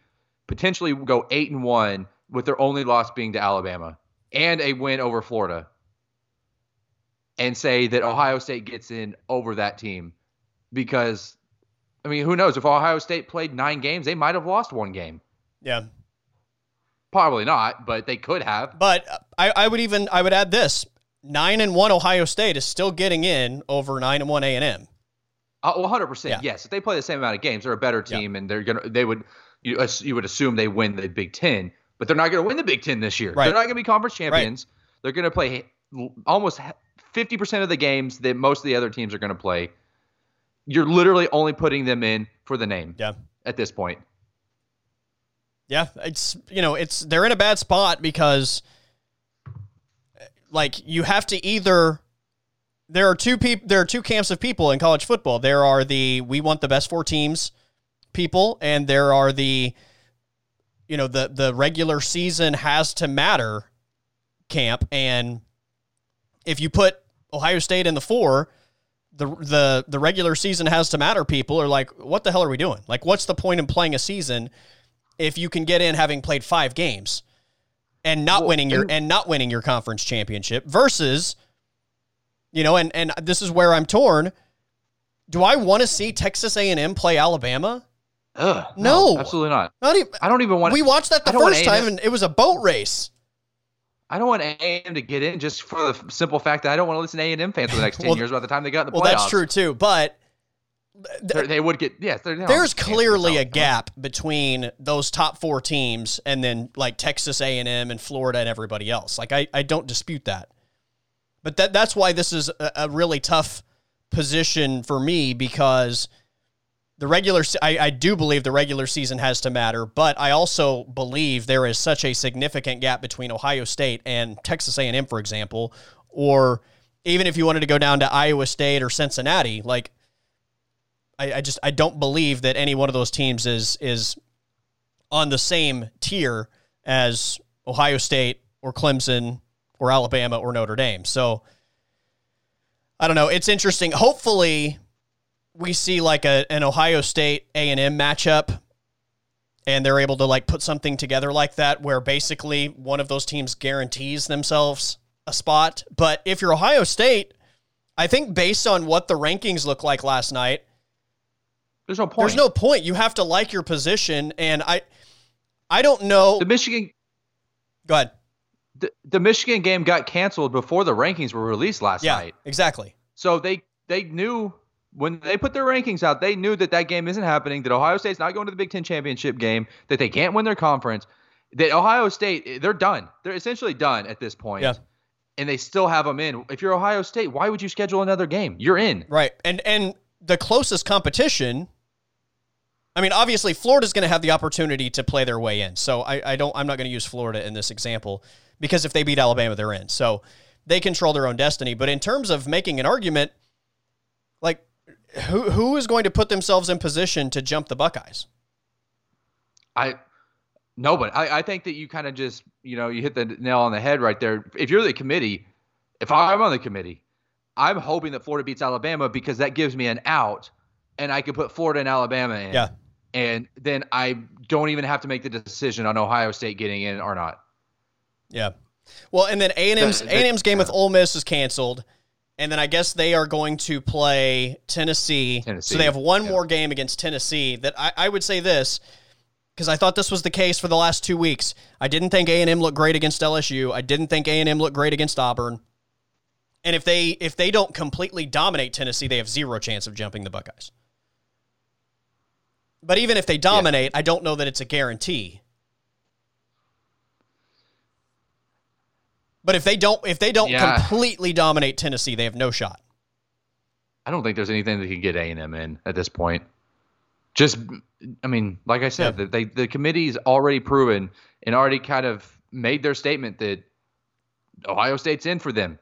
potentially go eight and one with their only loss being to Alabama and a win over Florida, and say that Ohio State gets in over that team because, I mean, who knows if Ohio State played nine games, they might have lost one game. Yeah. Probably not, but they could have. But I, I would even I would add this: nine and one Ohio State is still getting in over nine and one A and M. Uh, 100 percent. Yes, if they play the same amount of games, they're a better team, yeah. and they're gonna they would you you would assume they win the Big Ten, but they're not going to win the Big Ten this year. Right. They're not going to be conference champions. Right. They're going to play almost 50 percent of the games that most of the other teams are going to play. You're literally only putting them in for the name. Yeah. At this point. Yeah, it's you know it's they're in a bad spot because like you have to either there are two people there are two camps of people in college football. There are the we want the best four teams people and there are the you know the the regular season has to matter camp and if you put Ohio State in the 4 the the the regular season has to matter people are like what the hell are we doing? Like what's the point in playing a season if you can get in having played 5 games? and not well, winning your and, and not winning your conference championship versus you know and and this is where I'm torn do I want to see Texas A&M play Alabama Ugh, no, no, absolutely not. Not even. I don't even want. We watched that the first time, and it was a boat race. I don't want A&M to get in just for the simple fact that I don't want to listen to A&M fans for the next ten well, years by the time they got in the well, playoffs. Well, that's true too, but they would get yes. there's clearly a gap between those top four teams and then like Texas A&M and Florida and everybody else. Like I, I don't dispute that, but that that's why this is a, a really tough position for me because the regular I, I do believe the regular season has to matter, but I also believe there is such a significant gap between Ohio State and Texas A&M, for example, or even if you wanted to go down to Iowa State or Cincinnati, like I, I just I don't believe that any one of those teams is is on the same tier as Ohio State or Clemson or Alabama or Notre Dame. So I don't know. It's interesting. Hopefully, we see like a an Ohio State A and M matchup, and they're able to like put something together like that, where basically one of those teams guarantees themselves a spot. But if you're Ohio State, I think based on what the rankings look like last night, there's no point. There's no point. You have to like your position, and I, I don't know. The Michigan. Go ahead. The, the Michigan game got canceled before the rankings were released last yeah, night. Exactly. So they they knew when they put their rankings out, they knew that that game isn't happening. That Ohio State's not going to the Big Ten championship game. That they can't win their conference. That Ohio State, they're done. They're essentially done at this point. Yeah. And they still have them in. If you're Ohio State, why would you schedule another game? You're in. Right. And and the closest competition I mean, obviously, Florida's going to have the opportunity to play their way in. So I, I don't. I'm not going to use Florida in this example because if they beat Alabama, they're in. So they control their own destiny. But in terms of making an argument, who who is going to put themselves in position to jump the Buckeyes? I no, but I, I think that you kind of just you know you hit the nail on the head right there. If you're the committee, if I'm on the committee, I'm hoping that Florida beats Alabama because that gives me an out, and I could put Florida and Alabama in. Yeah and then I don't even have to make the decision on Ohio State getting in or not. Yeah. Well, and then A&M's A&M's game with Ole Miss is canceled, and then I guess they are going to play Tennessee. Tennessee. So they have one yeah. more game against Tennessee. That I, I would say this because I thought this was the case for the last two weeks. I didn't think A&M looked great against LSU. I didn't think A&M looked great against Auburn. And if they if they don't completely dominate Tennessee, they have zero chance of jumping the Buckeyes. But even if they dominate, yeah. I don't know that it's a guarantee. But if they don't if they don't yeah. completely dominate Tennessee, they have no shot. I don't think there's anything that can get A and M in at this point. Just, I mean, like I said, yeah. they the committee's already proven and already kind of made their statement that Ohio State's in for them,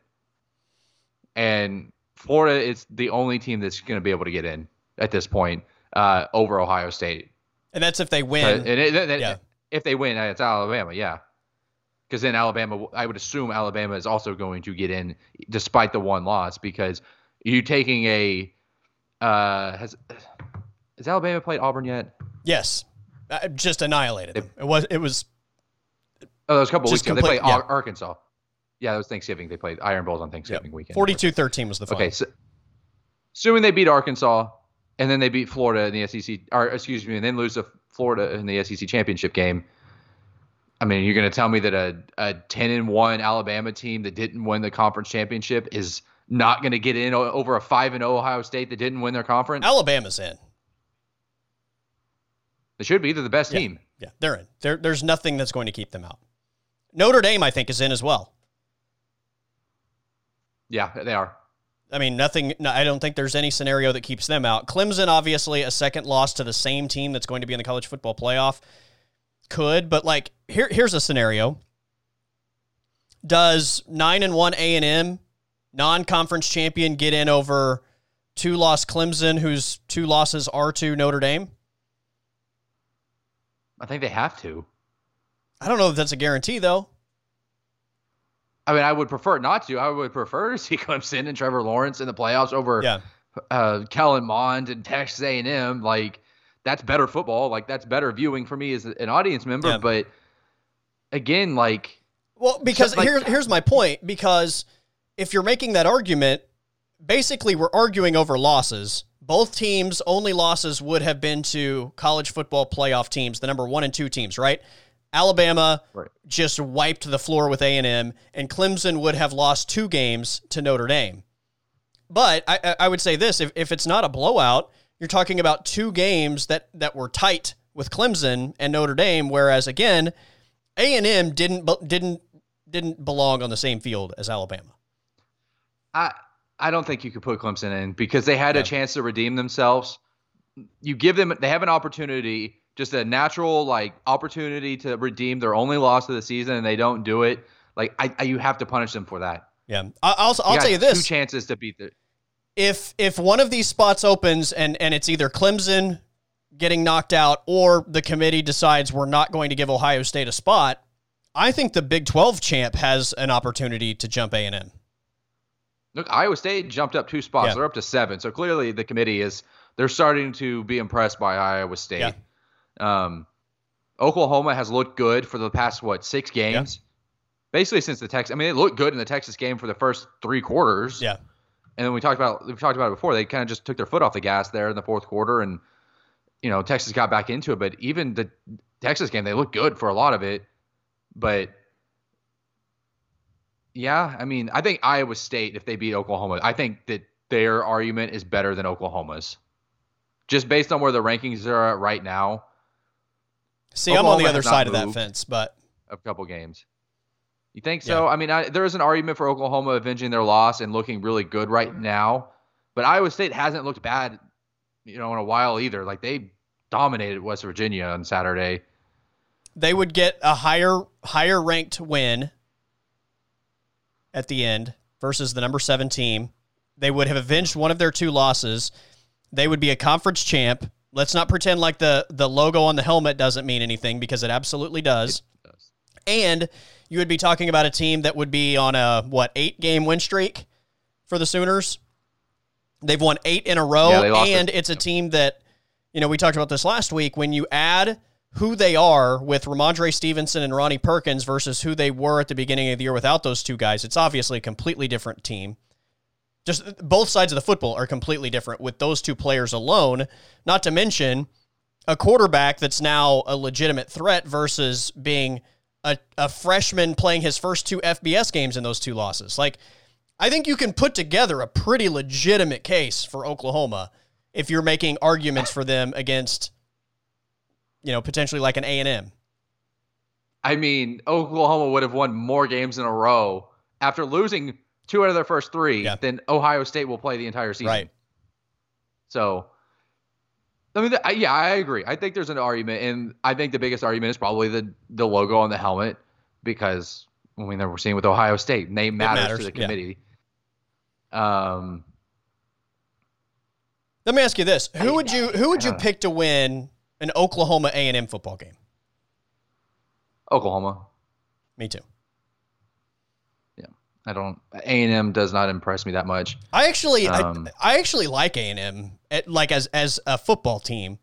and Florida is the only team that's going to be able to get in at this point uh, over Ohio State. And that's if they win. and it, it, yeah. If they win, it's Alabama, yeah. Because then Alabama, I would assume Alabama is also going to get in despite the one loss because you taking a uh, has has Alabama played Auburn yet? Yes, uh, just annihilated them. It was it was. Oh, that was a couple weeks ago. They played yeah. Arkansas. Yeah, that was Thanksgiving. They played Iron Bowls on Thanksgiving weekend. 42-13 was the final. Okay, so assuming they beat Arkansas and then they beat Florida in the SEC, or excuse me, and then lose to Florida in the SEC championship game. I mean, you're going to tell me that a, a 10 and 1 Alabama team that didn't win the conference championship is not going to get in over a 5 and 0 Ohio State that didn't win their conference? Alabama's in. They should be. They're the best Yeah. team. Yeah, they're in. There, there's nothing that's going to keep them out. Notre Dame, I think, is in as well. Yeah, they are. I mean, nothing. No, I don't think there's any scenario that keeps them out. Clemson, obviously, a second loss to the same team that's going to be in the college football playoff, could. But like, here, here's a scenario: Does nine and one A and M, non-conference champion, get in over two loss Clemson, whose two losses are to Notre Dame? I think they have to. I don't know if that's a guarantee, though. I mean, I would prefer not to. I would prefer to see Clemson and Trevor Lawrence in the playoffs over Yeah, uh, Kellen Mond and Texas A&M. Like that's better football. Like that's better viewing for me as an audience member. Yeah. But again, like Well, because So, like- here, here's my point. Because if you're making that argument, basically we're arguing over losses. Both teams' only losses would have been to college football playoff teams, the number one and two teams, right? Alabama Right. just wiped the floor with A and M, and Clemson would have lost two games to Notre Dame. But I, I- I would say this: if, if it's not a blowout, you're talking about two games that that were tight with Clemson and Notre Dame. Whereas again, A and M didn't didn't didn't belong on the same field as Alabama. I I don't think you could put Clemson in because they had Yeah. a chance to redeem themselves. You give them they have an opportunity, just a natural like opportunity to redeem their only loss of the season, and they don't do it. Like I, I you have to punish them for that. Yeah, I, I'll I'll You tell you this: two chances to beat the. if if one of these spots opens and and it's either Clemson getting knocked out or the committee decides we're not going to give Ohio State a spot, I think the Big 12 champ has an opportunity to jump A&M. Look, Iowa State jumped up two spots. Yeah. They're up to seven. So clearly the committee is they're starting to be impressed by Iowa State. Um, Oklahoma has looked good for the past what six games, basically since the Texas. I mean, they looked good in the Texas game for the first three quarters. Yeah. And then we talked about we talked about it before. They kind of just took their foot off the gas there in the fourth quarter, and you know Texas got back into it. But even the Texas game, they looked good for a lot of it. But yeah, I mean, I think Iowa State, if they beat Oklahoma, I think that their argument is better than Oklahoma's, just based on where the rankings are at right now. See, I'm on the other side of that fence, but A couple games. You think so? I mean, I, there is an argument for Oklahoma avenging their loss and looking really good right now, but Iowa State hasn't looked bad, you know, in a while either. Like they dominated West Virginia on Saturday. they would get a higher higher ranked win at the end versus the number 7 team. They would have avenged one of their two losses. They would be a conference champ. Let's not pretend like the the logo on the helmet doesn't mean anything because it absolutely does. And you would be talking about a team that would be on a what, 8 game win streak for the Sooners. They've won 8 in a row Yeah, and it. it's a team that you know, we talked about this last week when you add who they are with Rhamondre Stevenson and Ronnie Perkins versus who they were at the beginning of the year without those two guys, it's obviously a completely different team. Just both sides of the football are completely different with those two players alone, not to mention a quarterback that's now a legitimate threat versus being a, a freshman playing his first two FBS games in those two losses. Like, I think you can put together a pretty legitimate case for Oklahoma if you're making arguments for them against, you know, potentially like an A and M. I mean, Oklahoma would have won more games in a row after losing two out of their first three Yeah. than Ohio State will play the entire season. Right. So, I mean, I, yeah, I agree. I think there's an argument, and I think the biggest argument is probably the the logo on the helmet because I mean, we're seeing with Ohio State, name matters, matters, to the yeah. Committee. Um, Let me ask you this: Who would you who would you I don't know. pick to win an Oklahoma A and M football game? Oklahoma. Me too. Yeah, I don't. A and M does not impress me that much. I actually, Um, I, I actually like A and M, like as as a football team.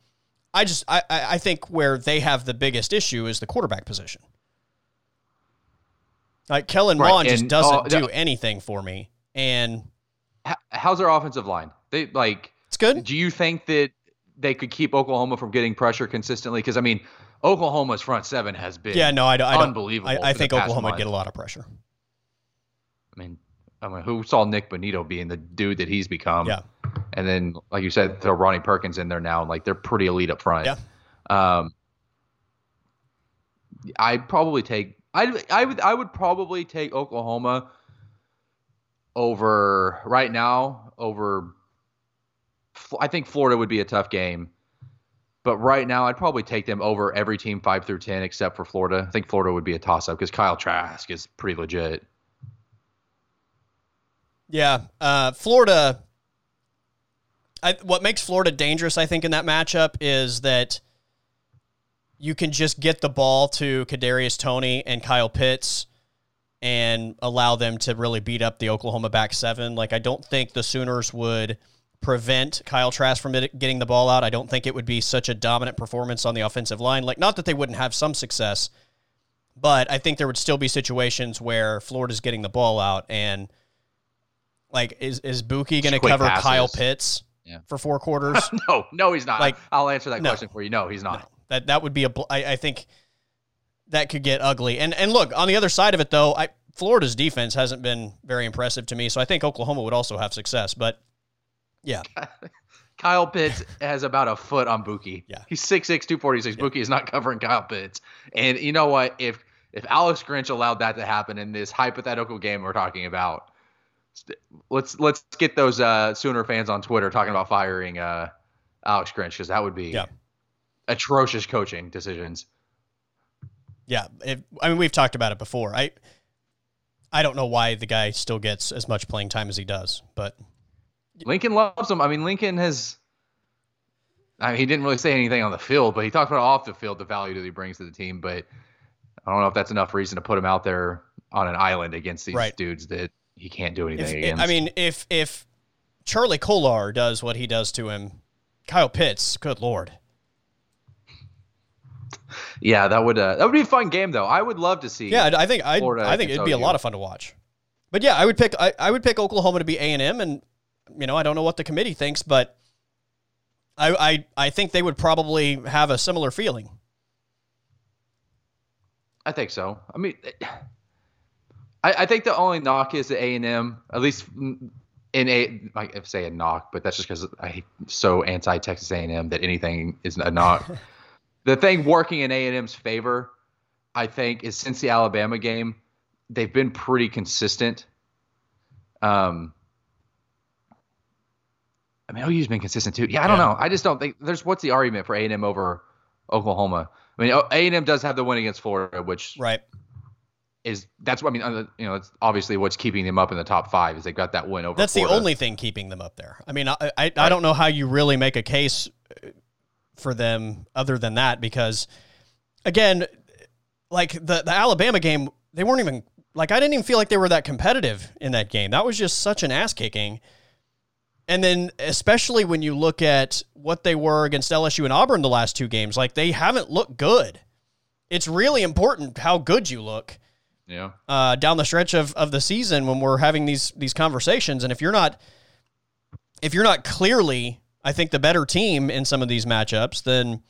I just, I, I I think where they have the biggest issue is the quarterback position. Like Kellen Right, Mond just doesn't uh, do anything for me, and H- how's their offensive line? They like. it's good. Do you think that they could keep Oklahoma from getting pressure consistently? Because I mean, Oklahoma's front seven has been Yeah, no, I don't. I unbelievable. I, I think Oklahoma would get a lot of pressure. I mean, I mean, who saw Nik Bonitto being the dude that he's become? Yeah. And then, like you said, throw Ronnie Perkins in there now. And like they're pretty elite up front. Yeah. Um, I'd probably take. I I would I would probably take Oklahoma over right now over. I think Florida would be a tough game, but right now I'd probably take them over every team five through ten except for Florida. I think Florida would be a toss up because Kyle Trask is pretty legit. Yeah, uh, Florida. I, what makes Florida dangerous, I think, in that matchup is that you can just get the ball to Kadarius Toney and Kyle Pitts and allow them to really beat up the Oklahoma back seven. Like I don't think the Sooners would prevent Kyle Trask from getting the ball out. I don't think it would be such a dominant performance on the offensive line. Like not that they wouldn't have some success, but I think there would still be situations where Florida's getting the ball out and like is is Buki going to cover passes. Kyle Pitts Yeah. for four quarters? no, no, he's not. Like- I'll answer that No. question for you. No, he's not. No, that that would be a. I, I think that could get ugly. And and look on the other side of it though, I Florida's defense hasn't been very impressive to me. So I think Oklahoma would also have success. But yeah, Kyle Pitts has about a foot on Buki. Yeah. He's 6'6", 246. Buki is not covering Kyle Pitts. And you know what? If if Alex Grinch allowed that to happen in this hypothetical game we're talking about, let's let's get those uh, Sooner fans on Twitter talking about firing uh, Alex Grinch because that would be Yeah. atrocious coaching decisions. Yeah. If, I mean, we've talked about it before. I I don't know why the guy still gets as much playing time as he does, but Lincoln loves him. I mean, Lincoln has. I mean, he didn't really say anything on the field, but he talked about off the field the value that he brings to the team. But I don't know if that's enough reason to put him out there on an island against these Right. dudes that he can't do anything if- against. I mean, if if Charlie Kolar does what he does to him, Kyle Pitts, good lord. Yeah, that would uh, that would be a fun game though. I would love to see. Yeah, I think I Florida I think it'd be a lot of fun to watch. But yeah, I would pick I, I would pick Oklahoma to be A and M, and you know I don't know what the committee thinks, but I I I think they would probably have a similar feeling. I think so. I mean, I, I think the only knock is the A and M, at least in a I say a knock, but that's just because I'm so anti Texas A and M that anything is a knock. the thing working in A and M's favor, I think, is since the Alabama game, they've been pretty consistent. Um. I mean, OU's been consistent too. Yeah, I don't Yeah. know. I just don't think there's what's the argument for A and M over Oklahoma. I mean, A and M does have the win against Florida, which Right. is that's what I mean. uh, You know, it's obviously what's keeping them up in the top five is they got that win over. That's the only thing keeping them up there. I mean, I I, I don't know how you really make a case for them other than that because again, like the the Alabama game, they weren't even like I didn't even feel like they were that competitive in that game. That was just such an ass kicking. And then especially when you look at what they were against LSU and Auburn the last two games, like they haven't looked good. It's really important how good you look Yeah, uh, down the stretch of, of the season when we're having these these conversations. And if you're not if you're not clearly, I think the better team in some of these matchups, then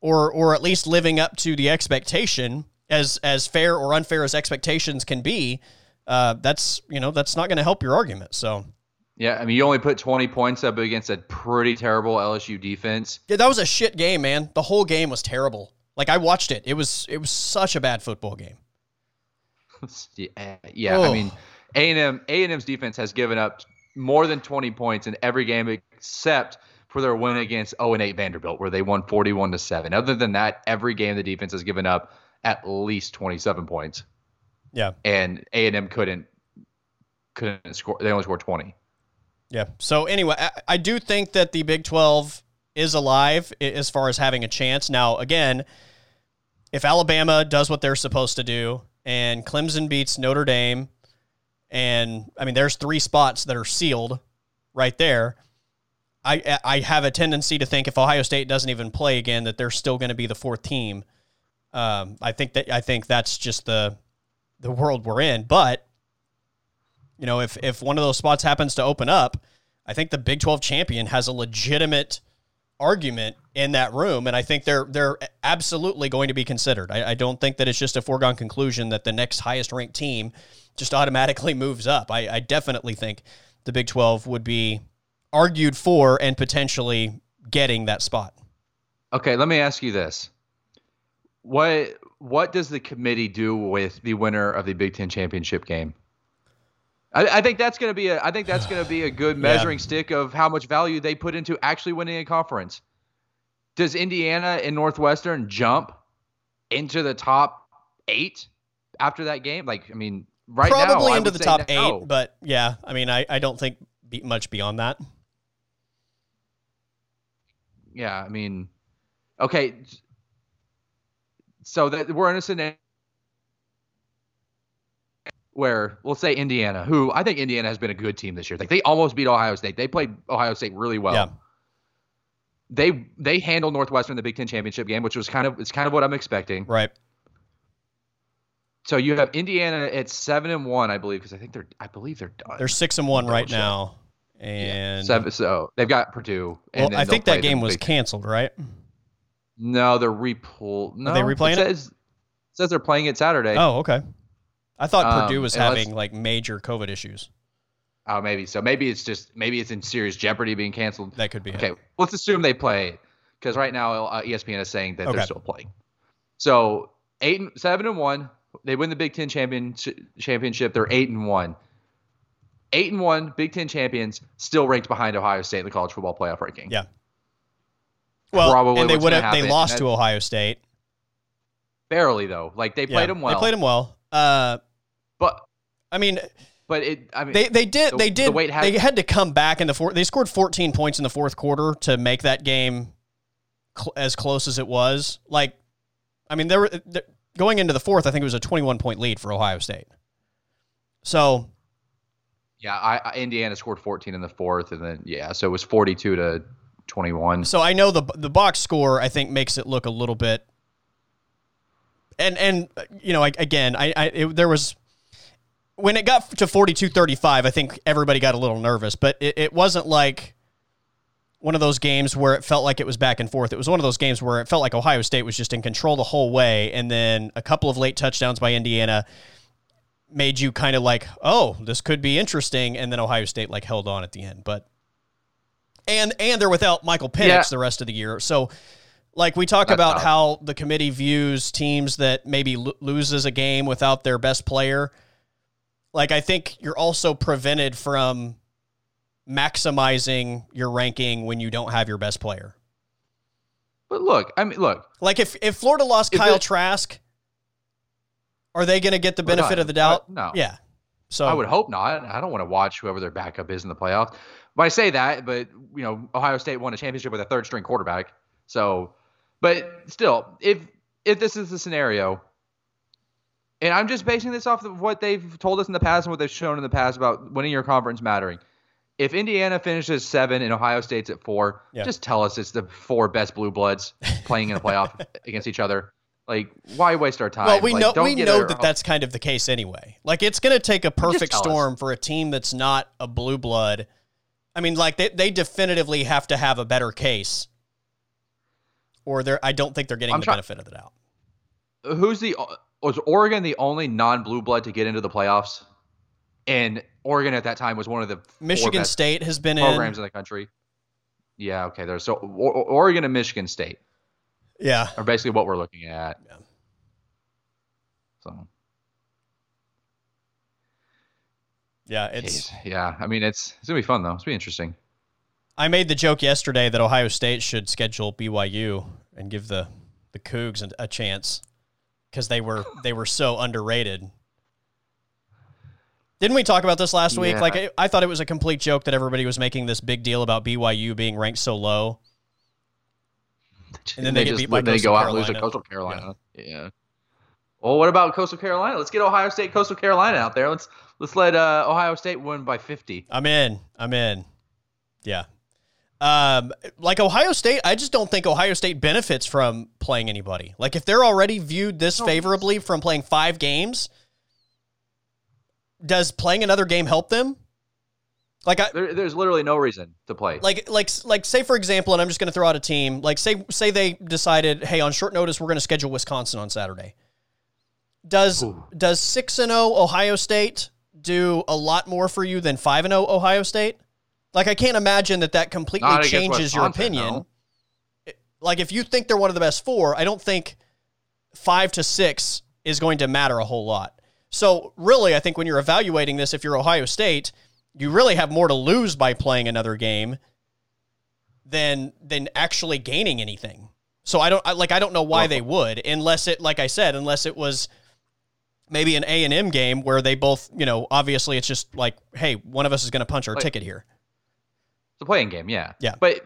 or or at least living up to the expectation as as fair or unfair as expectations can be, uh, that's you know that's not going to help your argument. So yeah. I mean, you only put 20 points up against a pretty terrible LSU defense. yeah, that was a shit game, man. The whole game was terrible. Like I watched it. It was it was such a bad football game. yeah, yeah. I mean, A and M A and M's defense has given up more than 20 points in every game except for their win against 0 and 8 Vanderbilt, where they won 41 to seven. Other than that, every game the defense has given up at least 27 points, Yeah. and A and M couldn't couldn't score. They only scored 20. Yeah. So anyway, I, I do think that the Big 12 is alive as far as having a chance. Now, again, if Alabama does what they're supposed to do and Clemson beats Notre Dame And I mean, there's three spots that are sealed right there. I I have a tendency to think if Ohio State doesn't even play again, that they're still going to be the fourth team. Um, I think that I think that's just the the world we're in. But you know, if if one of those spots happens to open up, I think the Big Twelve champion has a legitimate argument in that room, and I think they're they're absolutely going to be considered. I, I don't think that it's just a foregone conclusion that the next highest ranked team just automatically moves up. I, I definitely think the Big Twelve would be argued for and potentially getting that spot. Okay, let me ask you this: what what does the committee do with the winner of the Big Ten championship game? I, I think that's going to be a I think that's going to be a good measuring yeah. stick of how much value they put into actually winning a conference. Does Indiana and Northwestern jump into the top eight after that game? Like, I mean, right Probably now, probably into the top no. eight, but yeah, I mean, I, I don't think much beyond that. Yeah, I mean, okay, so that we're in a scenario where we'll say Indiana, who I think Indiana has been a good team this year. Like they almost beat Ohio State. They played Ohio State really well. Yeah. They they handled Northwestern in the Big Ten championship game, which was kind of it's kind of what I'm expecting. Right. So you have Indiana at seven and one, I believe, because I think they're I believe they're done. They're six and one right now, and yeah. seven, so they've got Purdue. well, I think that game was canceled, right? No, they're repull. No, Are they replaying it? Says, it says they're playing it Saturday. Oh, okay. I thought um, Purdue was having like major COVID issues. Oh, maybe so. Maybe it's just maybe it's in serious jeopardy being canceled. That could be. Okay, it. let's assume they play because right now uh, ESPN is saying that okay. they're still playing. So eight, and, seven and one. They win the Big Ten champion championship. They're eight and one. Eight and one, Big Ten champions, still ranked behind Ohio State in the college football playoff ranking. Yeah. Well, Probably and they would have they lost to Ohio State. Barely though, like they played yeah, them well. They played them well. Uh, but I mean, but it. I mean, they they did the, they did the had, they had to come back in the fourth. They scored 14 points in the fourth quarter to make that game cl- as close as it was. Like, I mean, there were going into the fourth. I think it was a 21 point lead for Ohio State. So. Yeah, I, I Indiana scored 14 in the fourth, and then yeah, so it was 42 to 21. So I know the the box score I think makes it look a little bit and and you know again I, I it, there was when it got to 42-35 i think everybody got a little nervous but it, it wasn't like one of those games where it felt like it was back and forth. It was one of those games where it felt like Ohio State was just in control the whole way, and then a couple of late touchdowns by Indiana made you kind of like, oh, this could be interesting, and then Ohio State like held on at the end. But and and they're without Michael Penix yeah. the rest of the year, so like we talk That's about tough. how the committee views teams that maybe lo- loses a game without their best player. Like I think you're also prevented from maximizing your ranking when you don't have your best player. But look, I mean, look. Like if if Florida lost Kyle it, Trask, are they going to get the benefit of the doubt? I, no. Yeah. So I would hope not. I don't want to watch whoever their backup is in the playoffs. But I say that, but you know, Ohio State won a championship with a third string quarterback. So but still, if if this is the scenario, and I'm just basing this off of what they've told us in the past and what they've shown in the past about winning your conference mattering. If Indiana finishes seven and Ohio State's at four, yeah. just tell us it's the four best blue bloods playing in a playoff against each other. Like, why waste our time? Well, we like, know we know that that's kind of the case anyway. Like, it's going to take a perfect storm us. for a team that's not a blue blood. I mean, like they they definitively have to have a better case or they're I don't think they're getting I'm the try- benefit of the doubt. Who's the was Oregon the only non-blue blood to get into the playoffs? And Oregon at that time was one of the Michigan State has been programs in. in the country. Yeah, okay. There's so o- Oregon and Michigan State. Yeah, are basically what we're looking at. Yeah. So. Yeah, it's Jeez. yeah. I mean, it's it's gonna be fun though. It's gonna be interesting. I made the joke yesterday that Ohio State should schedule BYU and give the the Cougs a chance because they were they were so underrated. Didn't we talk about this last yeah. week? Like I, I, thought it was a complete joke that everybody was making this big deal about BYU being ranked so low. And then they, they just, they go out and lose to Coastal Carolina. Yeah. yeah. Well, what about Coastal Carolina? Let's get Ohio State, Coastal Carolina out there. Let's let's let uh, Ohio State win by 50. I'm in. I'm in. Yeah. Um, like Ohio State, I just don't think Ohio State benefits from playing anybody. Like if they're already viewed this favorably from playing five games, does playing another game help them? Like I, there, there's literally no reason to play. Like like like say for example, and I'm just going to throw out a team. Like say say they decided, hey, on short notice, we're going to schedule Wisconsin on Saturday. Does Ooh. does six and zero oh Ohio State do a lot more for you than five and zero oh Ohio State? Like I can't imagine that that completely Not changes your opinion. No. Like if you think they're one of the best four, I don't think five to six is going to matter a whole lot. So really, I think when you're evaluating this, if you're Ohio State, you really have more to lose by playing another game than than actually gaining anything. So I don't I, like I don't know why well, they would unless it like I said unless it was maybe an A and M game where they both, you know, obviously it's just like, hey, one of us is going to punch our ticket here. It's a playing game, yeah. Yeah. But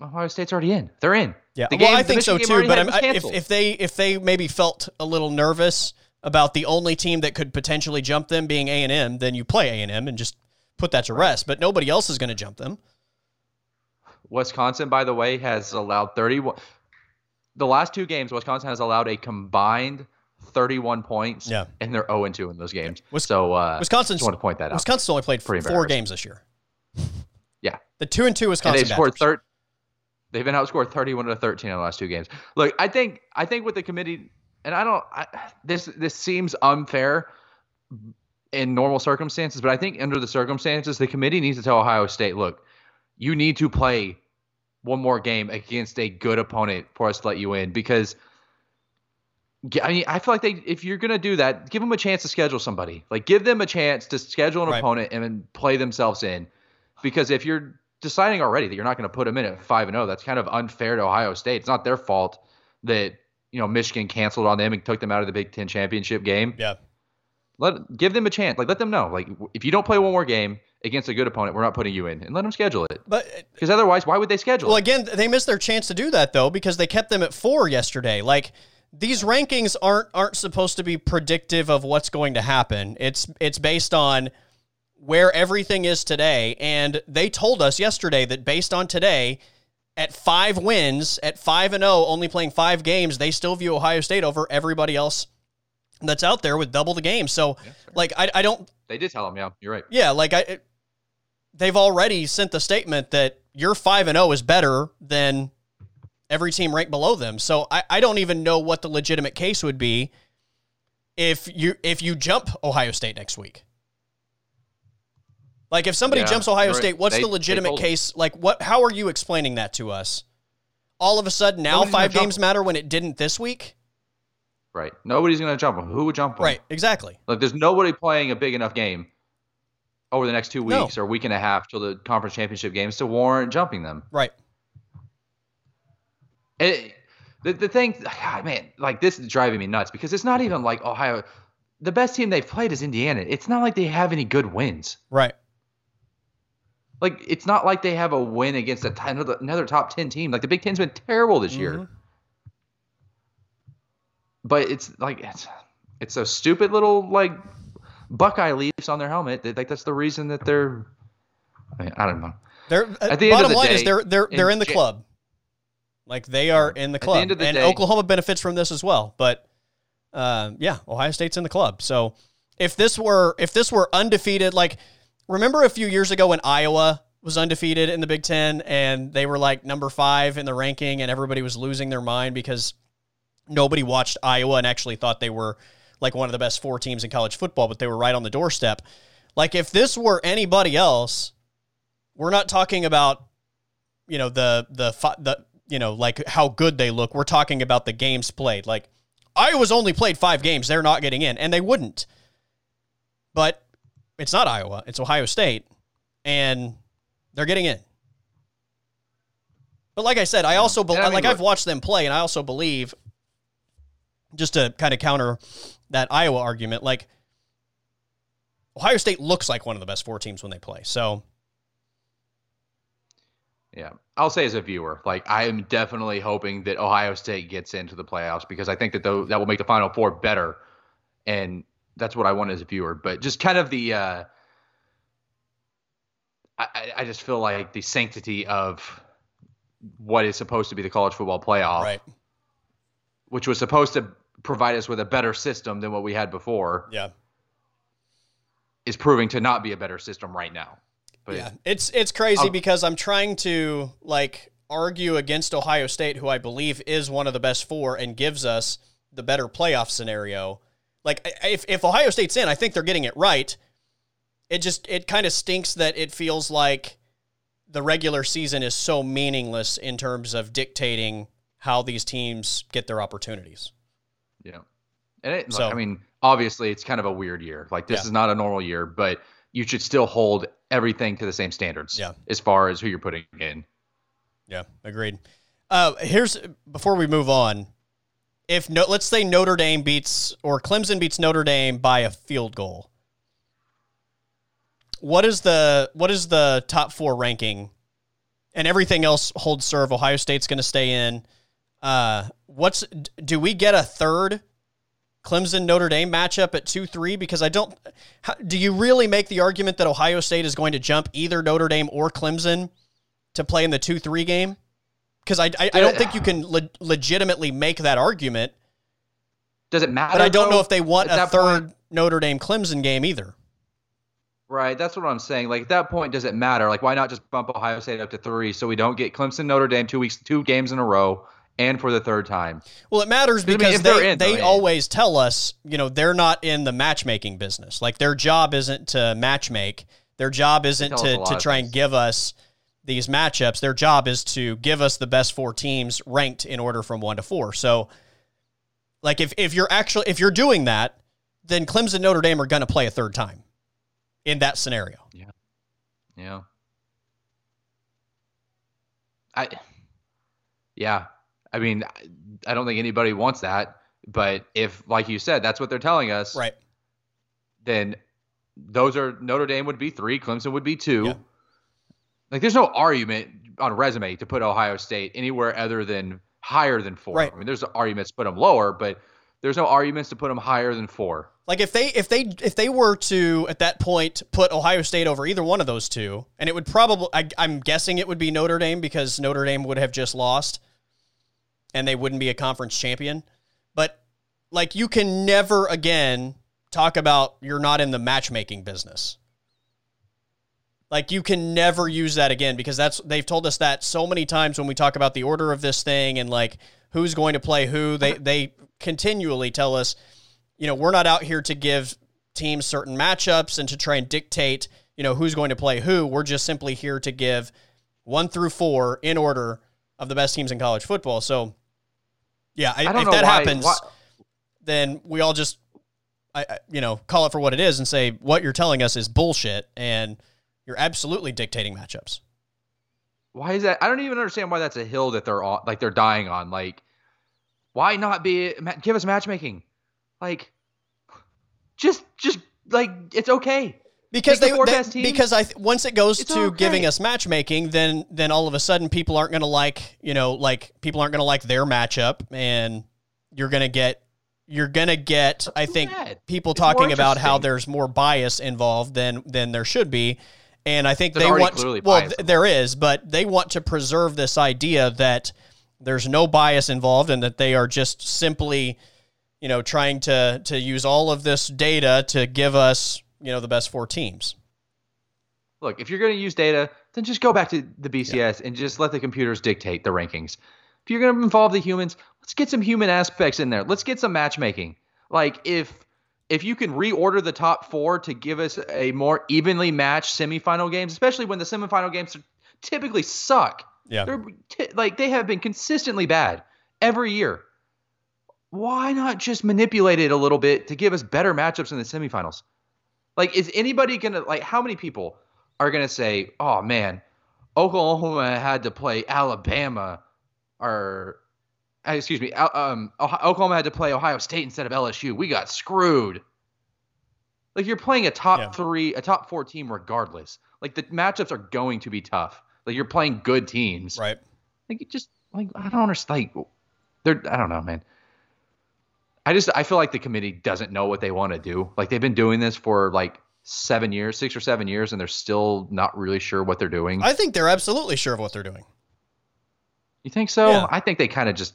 Ohio State's already in. They're in. Yeah. The well, I think so too. But if if they if they maybe felt a little nervous about the only team that could potentially jump them being A and M, then you play A and M and just put that to rest. But nobody else is going to jump them. Wisconsin, by the way, has allowed 31. The last two games, Wisconsin has allowed a combined 31 points. Yeah. And they're 0 2 in those games. Wis- so uh, Wisconsin's, want to point that out. Wisconsin's only played Pretty four games this year. Yeah. The 2 and 2 Wisconsin. And they've scored third. They've been outscored 31 to 13 in the last two games. Look, I think I think with the committee, and I don't. I, this this seems unfair in normal circumstances, but I think under the circumstances, the committee needs to tell Ohio State, look, you need to play one more game against a good opponent for us to let you in because – I mean, I feel like they if you're gonna do that, give them a chance to schedule somebody. Like give them a chance to schedule an right. opponent and then play themselves in. Because if you're deciding already that you're not going to put them in at five and zero, oh, that's kind of unfair to Ohio State. It's not their fault that you know Michigan canceled on them and took them out of the Big Ten championship game. Yeah. Let give them a chance. Like let them know. Like if you don't play one more game against a good opponent, we're not putting you in, and let them schedule it. But uh, because otherwise, why would they schedule? Well, it? again, they missed their chance to do that though because they kept them at four yesterday. Like these rankings aren't aren't supposed to be predictive of what's going to happen. It's it's based on where everything is today and they told us yesterday that based on today at 5 wins, at 5 and 0, only playing 5 games, they still view Ohio State over everybody else that's out there with double the games. So yeah, like I I don't They did tell them, yeah. You're right. Yeah, like I it, they've already sent the statement that your 5 and 0 is better than every team ranked below them. So I, I don't even know what the legitimate case would be if you if you jump Ohio State next week. Like if somebody yeah, jumps Ohio. State, what's they, the legitimate case? Like what how are you explaining that to us? All of a sudden now five games matter when it didn't this week? Right. Nobody's going to jump them. Who would jump them? Right, exactly. Like there's nobody playing a big enough game over the next 2 weeks no. or week and a half till the conference championship games to warrant jumping them. Right. It, the, the thing, God, man, like this is driving me nuts because it's not even like Ohio. The best team they've played is Indiana. It's not like they have any good wins. Right. Like it's not like they have a win against a t- another, another top ten team. Like the Big Ten's been terrible this mm-hmm. year. But it's like it's it's a stupid little like Buckeye leaves on their helmet. Like that's the reason that they're. I, mean, I don't know. They're at the bottom end of the line day, is they're they're they're in, in the club. Like they are in the club, the the and day, Oklahoma benefits from this as well. But uh, yeah, Ohio State's in the club. So if this were if this were undefeated, like remember a few years ago when Iowa was undefeated in the Big Ten and they were like number five in the ranking, and everybody was losing their mind because nobody watched Iowa and actually thought they were like one of the best four teams in college football, but they were right on the doorstep. Like if this were anybody else, we're not talking about you know the the the you know, like how good they look. We're talking about the games played. Like Iowa's only played five games. They're not getting in, and they wouldn't. But it's not Iowa. It's Ohio State, and they're getting in. But like I said, I also be- I mean, like look. I've watched them play, and I also believe, just to kind of counter that Iowa argument, like Ohio State looks like one of the best four teams when they play. So Yeah, I'll say as a viewer, like I am definitely hoping that Ohio State gets into the playoffs because I think that th- that will make the Final Four better, and that's what I want as a viewer. But just kind of the, uh, I, I just feel like the sanctity of what is supposed to be the college football playoff, Right. which was supposed to provide us with a better system than what we had before, Yeah. is proving to not be a better system right now. But yeah, it's it's crazy I'll- because I'm trying to like argue against Ohio State, who I believe is one of the best four and gives us the better playoff scenario. Like if if Ohio State's in, I think they're getting it right. It just it kind of stinks that it feels like the regular season is so meaningless in terms of dictating how these teams get their opportunities. Yeah. And it, So- I mean, obviously, it's kind of a weird year. Like, this Yeah. is not a normal year, but you should still hold everything to the same standards Yeah. as far as who you're putting in. Yeah, agreed. Uh, here's before we move on. If no, let's say Notre Dame beats or Clemson beats Notre Dame by a field goal. What is the what is the top four ranking? And everything else holds serve. Ohio State's going to stay in. Uh, what's do we get a third Clemson Notre Dame matchup at two three? Because I don't. How, do you really make the argument that Ohio State is going to jump either Notre Dame or Clemson to play in the two three game? Because I, I, I don't think you can le- legitimately make that argument. Does it matter? But I don't know if they want a third point? Notre Dame Clemson game either. Right. That's what I'm saying. Like, at that point, does it matter? Like, why not just bump Ohio State up to three so we don't get Clemson, Notre Dame two weeks, two games in a row, and for the third time? Well, it matters I mean, because they're in, they they're in. always tell us, you know, they're not in the matchmaking business. Like their job isn't to matchmake. Their job isn't tell us a to, to try and give us these matchups. Their job is to give us the best four teams ranked in order from one to four. So like if, if you're actually if you're doing that, then Clemson Notre Dame are gonna play a third time in that scenario. Yeah. Yeah. I Yeah. I mean, I- don't think anybody wants that, but if like you said, that's what they're telling us, Right. then those are Notre Dame would be 3, Clemson would be 2. Yeah. Like there's no argument on resume to put Ohio State anywhere other than higher than 4. Right. I mean, there's arguments to put them lower, but there's no arguments to put them higher than 4. Like if they if they if they were to at that point put Ohio State over either one of those two, and it would probably I, I'm guessing it would be Notre Dame because Notre Dame would have just lost, and they wouldn't be a conference champion. But like you can never again talk about you're not in the matchmaking business. Like you can never use that again because that's they've told us that so many times when we talk about the order of this thing and like who's going to play who. They uh-huh. they continually tell us, you know, we're not out here to give teams certain matchups and to try and dictate, you know, who's going to play who. We're just simply here to give one through four in order of the best teams in college football. So, yeah, I, I if that why- happens, why- then we all just, I, I, you know, call it for what it is and say what you're telling us is bullshit, and you're absolutely dictating matchups. Why is that? I don't even understand why that's a hill that they're on, like they're dying on. Like, why not be give us matchmaking? Like, just just like it's okay. Because they, the four they- best because I once it goes It's to okay. giving us matchmaking, then then all of a sudden people aren't going to like you know like people aren't going to like their matchup, and you're going to get you're going to get I think bad. people It's talking about how there's more bias involved than than there should be, and I think There's they want clearly well bias th- there is, but they want to preserve this idea that there's no bias involved and that they are just simply you know trying to to use all of this data to give us you know the best four teams. Look, if you're going to use data, then just go back to the BCS and just let the computers dictate the rankings. If you're going to involve the humans, let's get some human aspects in there. Let's get some matchmaking. Like if if you can reorder the top 4 to give us a more evenly matched semifinal games, especially when the semifinal games typically suck. Yeah. They're t- like they have been consistently bad every year. Why not just manipulate it a little bit to give us better matchups in the semifinals? Like, is anybody gonna like? How many people are gonna say, "Oh man, Oklahoma had to play Alabama," or uh, excuse me, um, Oklahoma had to play Ohio State instead of LSU. We got screwed. Like you're playing a top Yeah. three, a top four team regardless. Like the matchups are going to be tough. Like you're playing good teams. Right. Like you just like I don't understand. Like they're I don't know, man. I just I feel like the committee doesn't know what they want to do. Like they've been doing this for like seven years, six or seven years, and they're still not really sure what they're doing. I think they're absolutely sure of what they're doing. you think so? Yeah. I think they kind of just.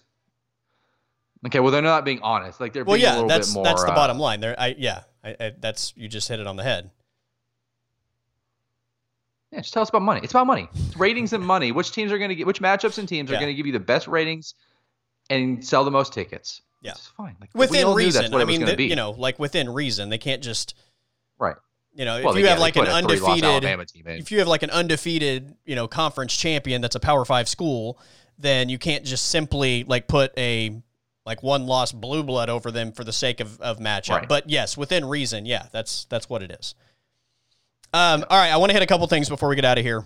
Okay, well they're not being honest. Like they're Well, being a little that's bit more. that's the uh, bottom line. There, I yeah, I, I, that's you just hit it on the head. Yeah, just tell us about money. It's about money. It's ratings and money. Which teams are going to get? Which matchups and teams are going to give you the best ratings and sell the most tickets? Yeah. it's fine. Like Within reason, I mean, the- you know, like within reason, they can't just right? you know, Well, if you have like an put a three-loss undefeated team if you have like an undefeated, you know, conference champion that's a Power 5 school, then you can't just simply like put a like one loss blue blood over them for the sake of of matchup. Right. But yes, within reason, yeah, that's that's what it is. Um all right, I want to hit a couple things before we get out of here.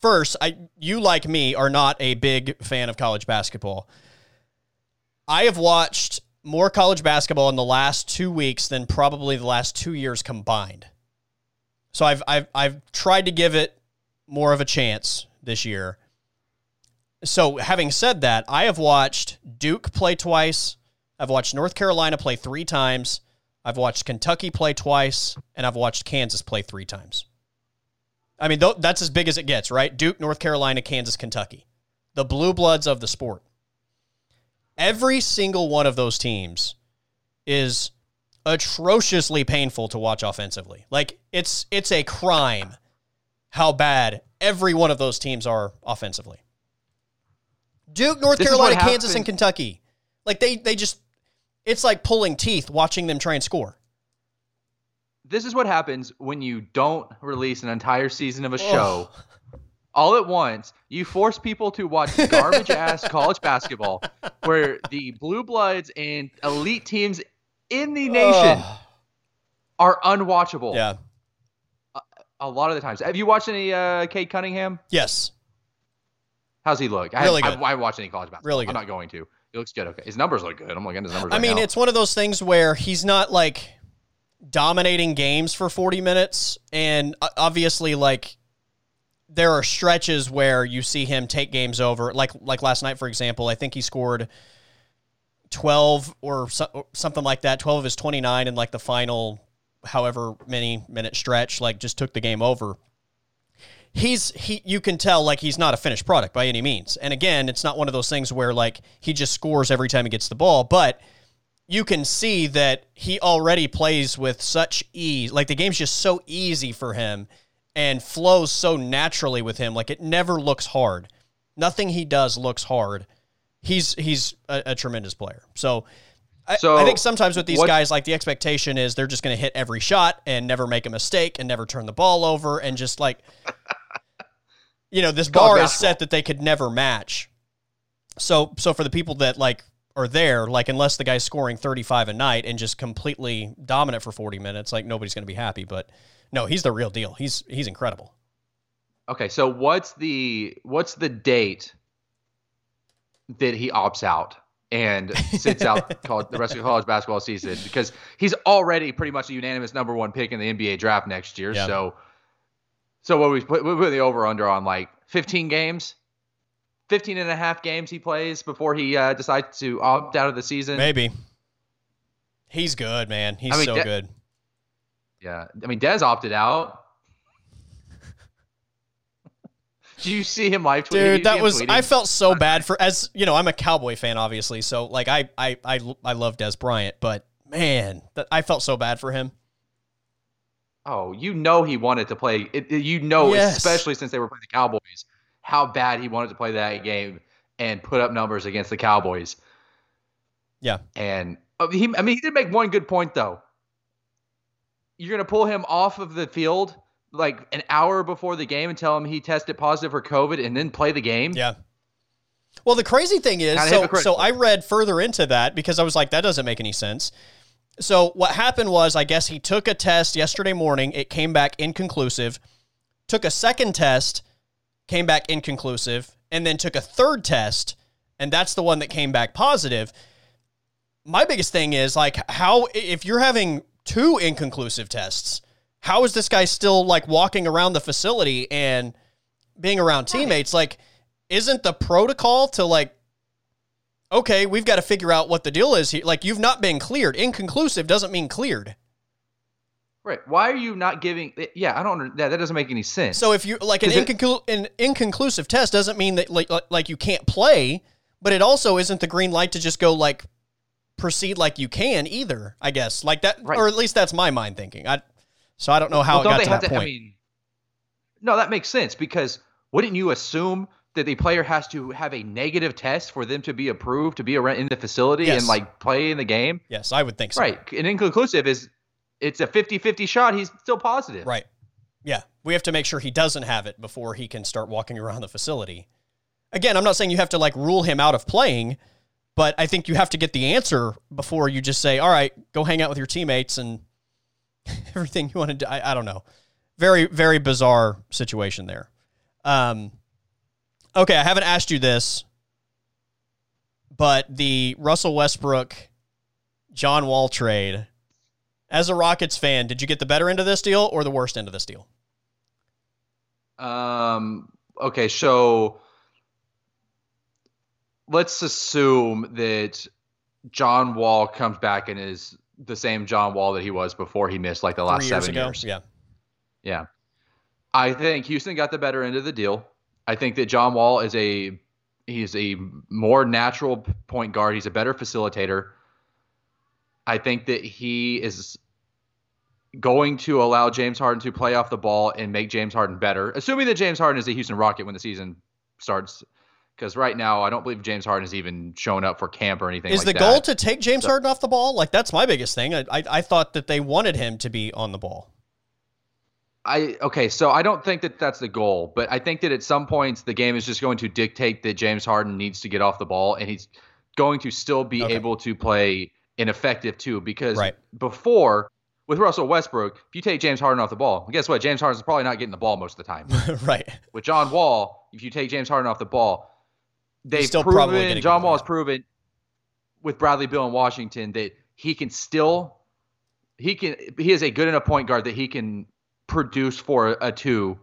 First, I you like me are not a big fan of college basketball. I have watched more college basketball in the last 2 weeks than probably the last 2 years combined. So I've I've I've tried to give it more of a chance this year. So having said that, I have watched Duke play twice. I've watched North Carolina play 3 times. I've watched Kentucky play twice and I've watched Kansas play 3 times. I mean, th- that's as big as it gets, right? Duke, North Carolina, Kansas, Kentucky. The blue bloods of the sport. Every single one of those teams is atrociously painful to watch offensively. Like it's it's a crime how bad every one of those teams are offensively. Duke, North This Carolina, Kansas, and Kentucky. Like they they just it's like pulling teeth watching them try and score. this is what happens when you don't release an entire season of a show all at once. You force people to watch garbage ass college basketball where the blue bloods and elite teams in the nation are unwatchable. Yeah. A lot of the times. Have you watched any uh Cade Cunningham? Yes. How's he look? I, Really I, good. I, I watched any college basketball. Really good. I'm not going to. He looks good. Okay. His numbers look good. I'm looking at his numbers. I right mean, now. it's one of those things where he's not like dominating games for 40 minutes. And uh, obviously, like, there are stretches where you see him take games over. Like, like last night, for example, I think he scored 12 or so, something like that, 12 of his 29 in like the final however many minute stretch, like, just took the game over he's he you can tell like he's not a finished product by any means. And again, it's not one of those things where like he just scores every time he gets the ball, but you can see that he already plays with such ease. Like the game's just so easy for him and flows so naturally with him. Like it never looks hard. Nothing he does looks hard. He's he's a, a tremendous player. So I, So, I think sometimes with these what- guys, like the expectation is they're just going to hit every shot and never make a mistake and never turn the ball over and just like, you know, this bar is set that they could never match. So, so for the people that like are there, like unless the guy's scoring 35 a night and just completely dominant for 40 minutes, like nobody's going to be happy. But no, he's the real deal. He's he's incredible. Okay, so what's the what's the date that he opts out and sits out college, the rest of the college basketball season? Because he's already pretty much a unanimous number one pick in the NBA draft next year. Yeah. So, so what we put, we put the over under on like 15 games, 15 and a half games he plays before he uh, decides to opt out of the season. Maybe. He's good, man. He's I mean, so that- good. Yeah, I mean Dez opted out. Did you see him live tweet? Dude, that was I felt so bad for as you know I'm a Cowboy fan obviously so like I I I, I love Dez Bryant but man that I felt so bad for him Oh, you know he wanted to play. It, it- you know, Yes. especially since they were playing the Cowboys, how bad he wanted to play that game and put up numbers against the Cowboys. Yeah. And uh, he, I mean, he did make one good point though. You're gonna pull him off of the field like an hour before the game and tell him he tested positive for COVID and then play the game. yeah. Well the crazy thing is so so I read further into that because I was like that doesn't make any sense. So what happened was I guess he took a test yesterday morning. It came back inconclusive. Took a second test came back inconclusive and then took a third test and that's the one that came back positive. My biggest thing is like how if you're having two inconclusive tests how is this guy still like walking around the facility and being around teammates, like, isn't the protocol to like, okay, we've got to figure out what the deal is here. Like, you've not been cleared. Inconclusive doesn't mean cleared. Right. Why are you not giving? Eh, yeah, I don't. That that doesn't make any sense. So if you like an, inconclu- an inconclusive test doesn't mean that like like you can't play, but it also isn't the green light to just go like proceed like you can either. I guess like that, Right. or at least that's my mind thinking. I so I don't know how Well, it got to that to? point. I mean, no, that makes sense because wouldn't you assume that the player has to have a negative test for them to be approved to be around in the facility Yes. and like play in the game? yes, I would think so. Right. An inconclusive is it's a 50-50 shot. He's still positive. Right. Yeah. We have to make sure he doesn't have it before he can start walking around the facility. Again, I'm not saying you have to like rule him out of playing, but I think you have to get the answer before you just say, all right, go hang out with your teammates and everything you want to. I, I don't know. Very, very bizarre situation there. Um, okay. I haven't asked you this, but the Russell Westbrook, John Wall trade, as a Rockets fan, did you get the better end of this deal or the worst end of this deal? Um. Okay. So let's assume that John Wall comes back and is the same John Wall that he was before he missed like the last Three years seven ago. years. Yeah. Yeah. I think Houston got the better end of the deal. I think that John Wall is a he's a more natural point guard. He's a better facilitator. I think that he is going to allow James Harden to play off the ball and make James Harden better, assuming that James Harden is a Houston Rocket when the season starts. Because right now, I don't believe James Harden has even shown up for camp or anything. Is like the that. goal to take James Harden off the ball? Like that's my biggest thing. I, I I thought that they wanted him to be on the ball. I okay, so I don't think that that's the goal, but I think that at some points the game is just going to dictate that James Harden needs to get off the ball, and he's going to still be Okay. able to play ineffective too. Because Right. before with Russell Westbrook, if you take James Harden off the ball, guess what? James Harden's probably not getting the ball most of the time. right. with John Wall, if you take James Harden off the ball, they've still proven John Wall has proven with Bradley Beal in Washington that he can still he can he is a good enough point guard that he can produce for a two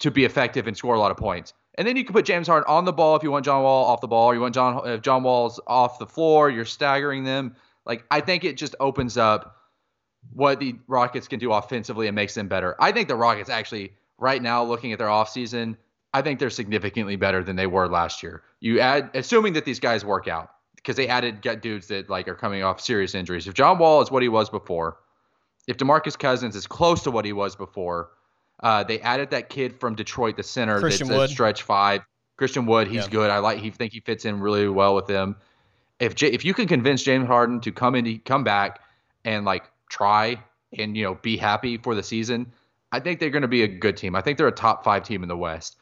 to be effective and score a lot of points. And then you can put James Harden on the ball if you want John Wall off the ball, or you want John if John Wall's off the floor, you're staggering them. Like I think it just opens up what the Rockets can do offensively and makes them better. I think the Rockets actually right now looking at their offseason, I think they're significantly better than they were last year. You add assuming that these guys work out because they added get dudes that like are coming off serious injuries. If John Wall is what he was before, if DeMarcus Cousins is close to what he was before, uh, they added that kid from Detroit, the center Christian that's Wood. stretch five. Christian Wood, he's Yeah. good. I like. He think he fits in really well with them. If J- if you can convince James Harden to come in, come back and like try and you know be happy for the season, I think they're going to be a good team. I think they're a top five team in the West.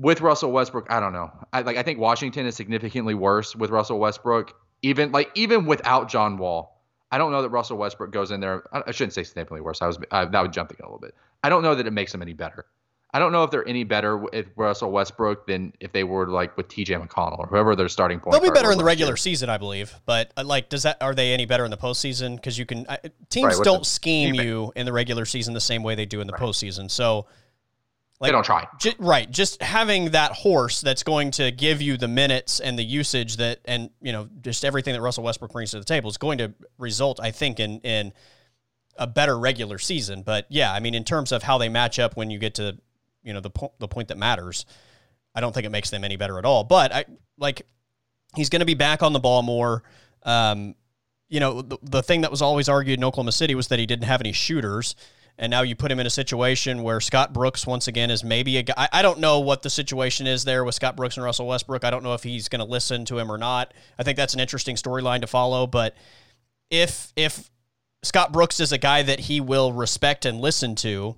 With Russell Westbrook, I don't know. I like. I think Washington is significantly worse with Russell Westbrook. Even like even without John Wall, I don't know that Russell Westbrook goes in there. I, I shouldn't say significantly worse. I was I, that would jump the gun a little bit. I don't know that it makes them any better. I don't know if they're any better with Russell Westbrook than if they were like with T.J. McConnell or whoever their starting point. They'll be better in the regular year. season, I believe. But uh, like, does that are they any better in the postseason? Because you can I, teams Right, don't scheme defense. you in the regular season the same way they do in the postseason. So, they don't try. Ju- right. Just having that horse that's going to give you the minutes and the usage that, and you know, just everything that Russell Westbrook brings to the table is going to result, I think, in in a better regular season. But yeah, I mean, in terms of how they match up when you get to, you know, the po- the point that matters, I don't think it makes them any better at all. But I like he's going to be back on the ball more. Um, you know, the, the thing that was always argued in Oklahoma City was that he didn't have any shooters. And now you put him in a situation where Scott Brooks, once again, is maybe a guy. I, don't know what the situation is there with Scott Brooks and Russell Westbrook. I don't know if he's going to listen to him or not. I think that's an interesting storyline to follow. But if if Scott Brooks is a guy that he will respect and listen to,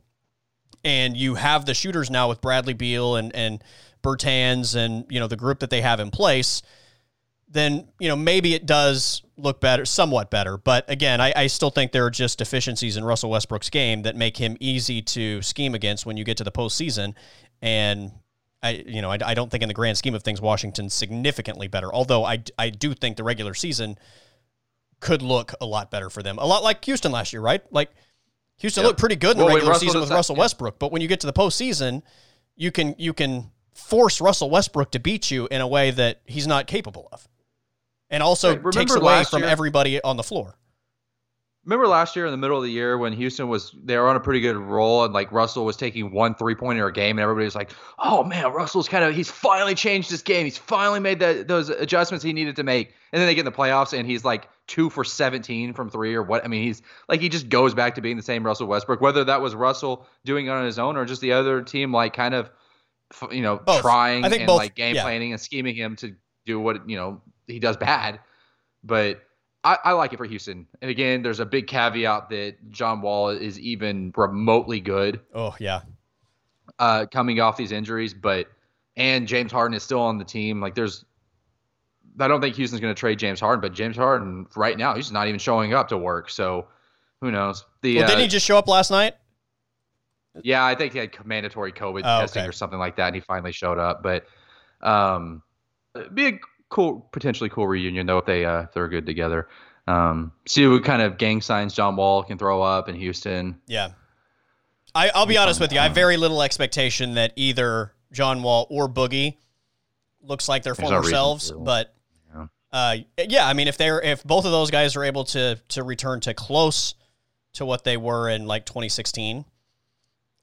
and you have the shooters now with Bradley Beal and and Bertans and you know the group that they have in place, then you know maybe it does look better, somewhat better. But again, I, I still think there are just deficiencies in Russell Westbrook's game that make him easy to scheme against when you get to the postseason. And I, you know, I, I don't think in the grand scheme of things, Washington's significantly better. Although I, I do think the regular season could look a lot better for them, a lot like Houston last year, right? Like Houston Yep. looked pretty good in the Well, when regular season with that- Russell yeah. Westbrook, but when you get to the postseason, you can you can force Russell Westbrook to beat you in a way that he's not capable of, and also Right, takes away from year- everybody on the floor. Remember last year in the middle of the year when Houston was they were on a pretty good roll and like Russell was taking one three pointer a game and everybody was like, oh man, Russell's kind of he's finally changed his game. He's finally made that those adjustments he needed to make. And then they get in the playoffs and he's like two for seventeen from three or what? I mean, he's like he just goes back to being the same Russell Westbrook. Whether that was Russell doing it on his own or just the other team like kind of you know Both. trying and both, like game yeah. planning and scheming him to do what you know he does bad. But I, I like it for Houston. And again, there's a big caveat that John Wall is even remotely good Oh yeah, uh, coming off these injuries, but and James Harden is still on the team. Like there's, I don't think Houston's going to trade James Harden, but James Harden right now he's not even showing up to work. So who knows? The well, uh, didn't he just show up last night? yeah, I think he had mandatory COVID Oh, testing okay. or something like that, and he finally showed up. But um, be a cool, potentially cool reunion though if they uh, if they're good together. Um, see what kind of gang signs John Wall can throw up in Houston. Yeah. I, I'll be honest with you. I have very little expectation that either John Wall or Boogie looks like their There's former no selves. But Yeah. uh, yeah, I mean, if they're if both of those guys are able to to return to close to what they were in like 2016,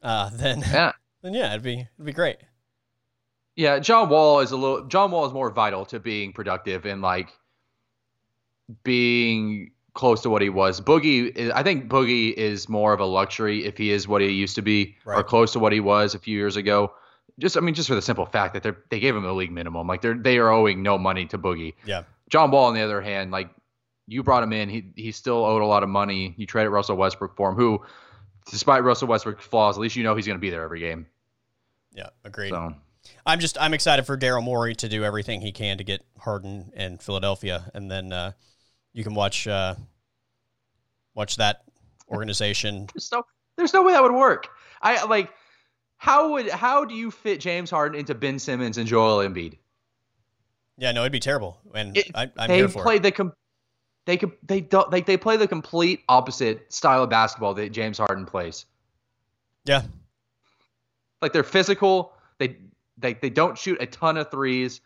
uh, then Yeah. then yeah, it'd be it'd be great. Yeah, John Wall is a little. John Wall is more vital to being productive and like being close to what he was. Boogie, is, I think Boogie is more of a luxury if he is what he used to be or close to what he was a few years ago. Just, I mean, just for the simple fact that they they gave him the league minimum. Like they're they are owing no money to Boogie. Yeah. John Wall, on the other hand, like you brought him in, he he still owed a lot of money. You traded Russell Westbrook for him, who, despite Russell Westbrook's flaws, at least you know he's going to be there every game. Yeah, agreed. So. I'm just I'm excited for Daryl Morey to do everything he can to get Harden and Philadelphia, and then uh, you can watch uh, watch that organization. There's no, there's no way that would work. I like, how would, how do you fit James Harden into Ben Simmons and Joel Embiid? Yeah, no, it'd be terrible, and It- I, I'm they here for play it. the com- they could, they don't, like, they play the complete opposite style of basketball that James Harden plays. Yeah, Like they're physical. They, they, they don't shoot a ton of threes.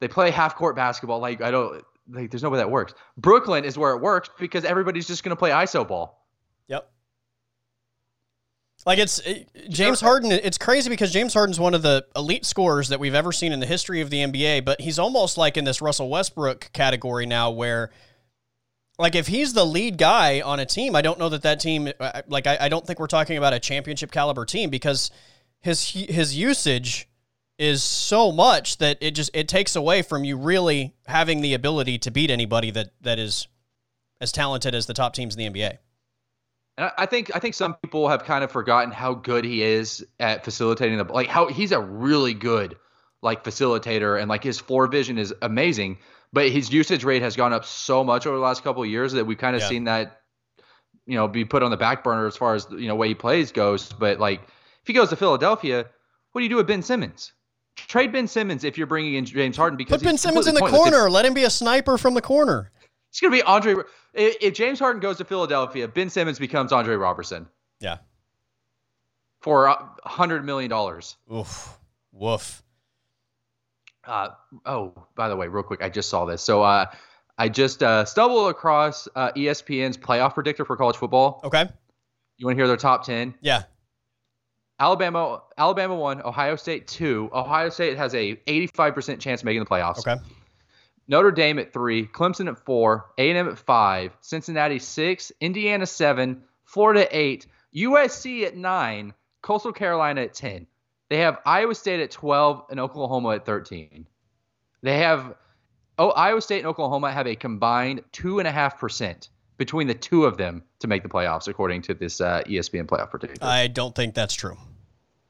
They play half court basketball. Like I don't, like, there's no way that works. Brooklyn is where it works because everybody's just going to play ISO ball. Yep. Like it's it, James Harden. It's crazy because James Harden's one of the elite scorers that we've ever seen in the history of the NBA. But he's almost like in this Russell Westbrook category now, where like if he's the lead guy on a team, I don't know that that team. uh, Like I, I don't think we're talking about a championship caliber team because his his usage is so much that it just it takes away from you really having the ability to beat anybody that that is as talented as the top teams in the NBA. And I- think I think some people have kind of forgotten how good he is at facilitating the like how he's a really good like facilitator and like his floor vision is amazing, but his usage rate has gone up so much over the last couple of years that we've kind of Yeah. seen that you know be put on the back burner as far as you know way he plays goes. But like if he goes to Philadelphia, what do you do with Ben Simmons? Trade Ben Simmons if you're bringing in James Harden because Put Ben Simmons in the pointless. corner. Let him be a sniper from the corner. It's gonna be Andre. If if James Harden goes to Philadelphia, Ben Simmons becomes Andre Roberson Yeah. for a hundred million dollars. Oof. Woof. Uh, oh, by the way, real quick, I just saw this. So uh, I just uh, stumbled across uh, ESPN's playoff predictor for college football. Okay. You want to hear their top ten? Yeah. Alabama, Alabama one, Ohio State two. Ohio State has a 85% chance of making the playoffs. Okay. Notre Dame at three, Clemson at four, A&M at five, Cincinnati six, Indiana seven, Florida eight, USC at nine, Coastal Carolina at ten. They have Iowa State at twelve and Oklahoma at thirteen. They have oh Iowa State and Oklahoma have a combined two and a half percent between the two of them to make the playoffs, according to this uh, ESPN playoff predictor. I don't think that's true.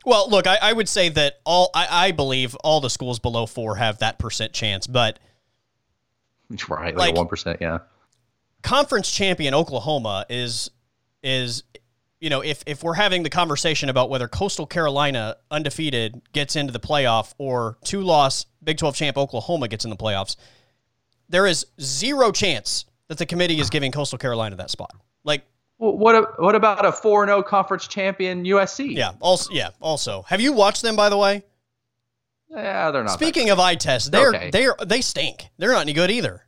Well, look, I, I would say that all I, I believe all the schools below four have that percent chance, but right, like- like one percent, yeah. conference champion Oklahoma is is you know if if we're having the conversation about whether Coastal Carolina undefeated gets into the playoff or two loss Big 12 champ Oklahoma gets in the playoffs, there is zero chance that the committee is giving Coastal Carolina that spot. Like what what about a four zero conference champion USC? Yeah. Also, yeah. Also, have you watched them by the way? Yeah, they're not. Speaking of eye tests, they're okay. they're they stink. They're not any good either.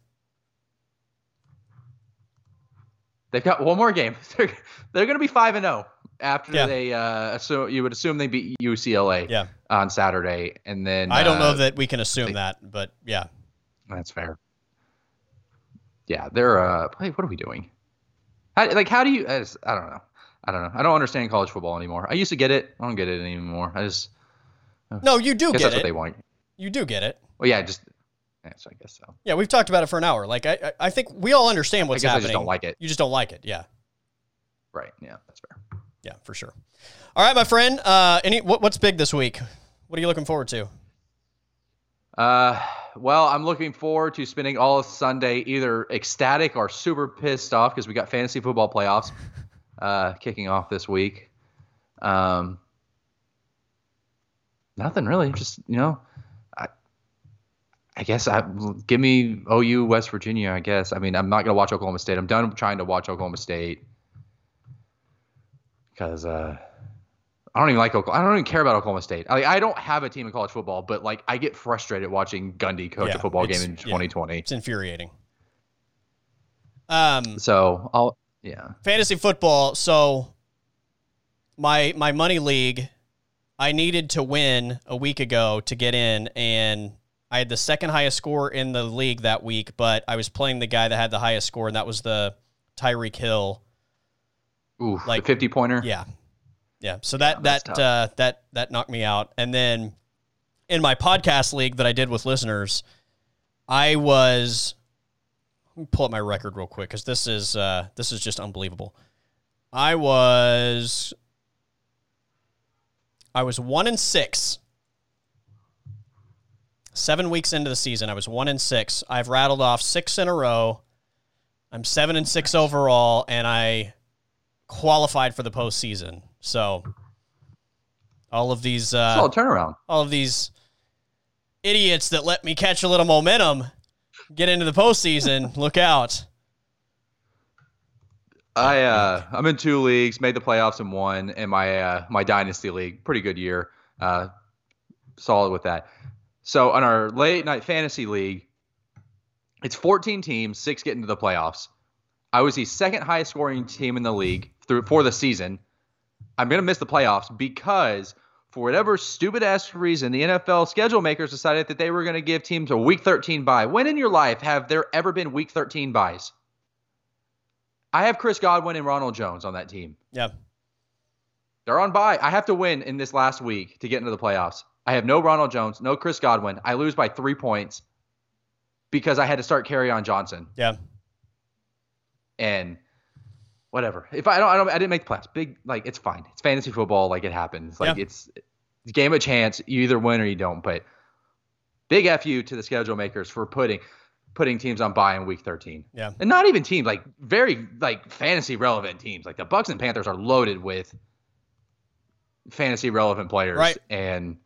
They've got one more game. They're they're going to be five and zero oh after yeah. they uh so you would assume they beat UCLA yeah. on Saturday and then I don't uh, know that we can assume they, that, but yeah. That's fair. Yeah, they're uh hey, what are we doing? How, like how do you I, just, I don't know. I don't know. I don't understand college football anymore. I used to get it. I don't get it anymore. I just No, you do get that's it. what they want. You do get it. Well, yeah, just Yes, I guess so. Yeah, we've talked about it for an hour. Like I, I think we all understand what's I happening. I just don't like it. You just don't like it. Yeah. Right. Yeah, that's fair. Yeah, for sure. All right, my friend. Uh, any what, what's big this week? What are you looking forward to? Uh, well, I'm looking forward to spending all of Sunday either ecstatic or super pissed off because we got fantasy football playoffs uh, kicking off this week. Um, nothing really. Just you know, I, I guess I give me OU West Virginia. I guess. I mean, I'm not gonna watch Oklahoma State. I'm done trying to watch Oklahoma State because uh, I don't even like Oklahoma. I don't even care about Oklahoma State. I, I don't have a team in college football, but like I get frustrated watching Gundy coach yeah, a football game in 2020. Yeah, it's infuriating. Um. So I'll yeah. Fantasy football. So my my money league, I needed to win a week ago to get in, and I had the second highest score in the league that week, but I was playing the guy that had the highest score, and that was the Tyreek Hill Ooh, like fifty pointer. Yeah, yeah. So that yeah, that uh, that that knocked me out. And then in my podcast league that I did with listeners, I was. Let me pull up my record real quick because this is uh, this is just unbelievable. I was I was one and six. Seven weeks into the season, I was one and six. I've rattled off six in a row. I'm seven and six overall, and I qualified for the postseason. So all of these uh, turnaround. All of these idiots that let me catch a little momentum get into the postseason. look out. I uh, I'm in two leagues, made the playoffs in one, and my uh, my dynasty league, pretty good year, uh, solid with that. So on our late night fantasy league, it's 14 teams, six get into the playoffs. I was the second highest scoring team in the league through for the season. I'm going to miss the playoffs because for whatever stupid ass reason, the NFL schedule makers decided that they were going to give teams a week 13 bye. When in your life have there ever been week 13 byes? I have Chris Godwin and Ronald Jones on that team. Yeah. They're on bye. I have to win in this last week to get into the playoffs. I have no Ronald Jones, no Chris Godwin. I lose by three points because I had to start Kerryon Johnson. Yeah and whatever. If I don't, I don't, I didn't make the playoffs. Big, like it's fine. It's fantasy football. Like it happens. Like yeah. it's, it's game of chance. You either win or you don't. But big fu to the schedule makers for putting putting teams on bye in week 13. Yeah, and not even teams like very like fantasy relevant teams. Like the Bucks and Panthers are loaded with fantasy relevant players, right? And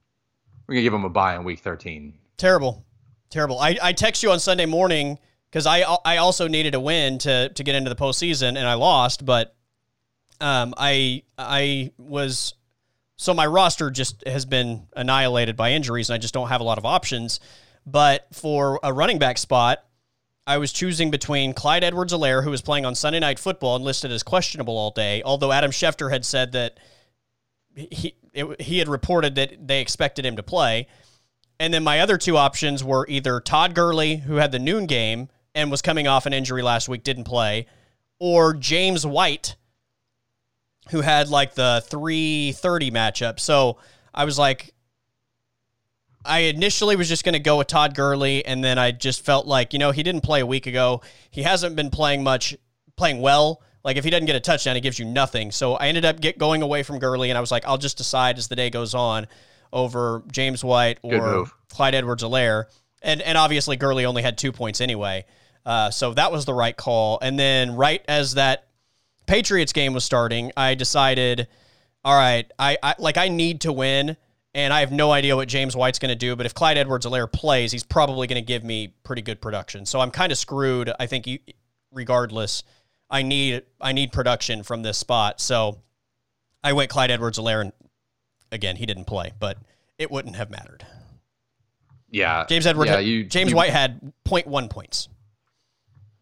we're gonna give them a bye in week 13. Terrible, terrible. I I text you on Sunday morning because I I also needed a win to to get into the postseason and I lost, but um I I was so my roster just has been annihilated by injuries and I just don't have a lot of options. But for a running back spot, I was choosing between Clyde Edwards-Helaire, who was playing on Sunday Night Football and listed as questionable all day, although Adam Schefter had said that he it, he had reported that they expected him to play. And then my other two options were either Todd Gurley, who had the noon game, and was coming off an injury last week, didn't play, or James White, who had like the 330 matchup. So I was like, I initially was just going to go with Todd Gurley, and then I just felt like, you know, he didn't play a week ago. He hasn't been playing much, playing well. Like if he doesn't get a touchdown, he gives you nothing. So I ended up get going away from Gurley, and I was like, I'll just decide as the day goes on over James White or Clyde Edwards-Helaire. And and obviously Gurley only had two points anyway. Uh, so that was the right call. And then right as that Patriots game was starting, I decided, all right, I, I like I need to win, and I have no idea what James White's going to do. But if Clyde Edwards-Helaire plays, he's probably going to give me pretty good production. So I'm kind of screwed. I think, regardless. I need I need production from this spot. So I went Clyde Edwards-Helaire and again, he didn't play, but it wouldn't have mattered. Yeah. James Edward Yeah, you, James you, White had 0.1 points.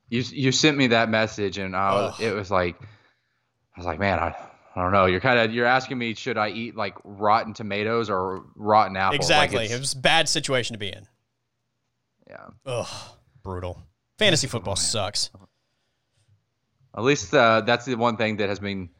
You you sent me that message and I was, it was like I was like, man, I, I don't know. You're kind of you're asking me should I eat like rotten tomatoes or rotten apples? Exactly. it's- it was a bad situation to be in. yeah. Ugh, brutal. Fantasy football, football man. sucks. At least uh, that's the one thing that has been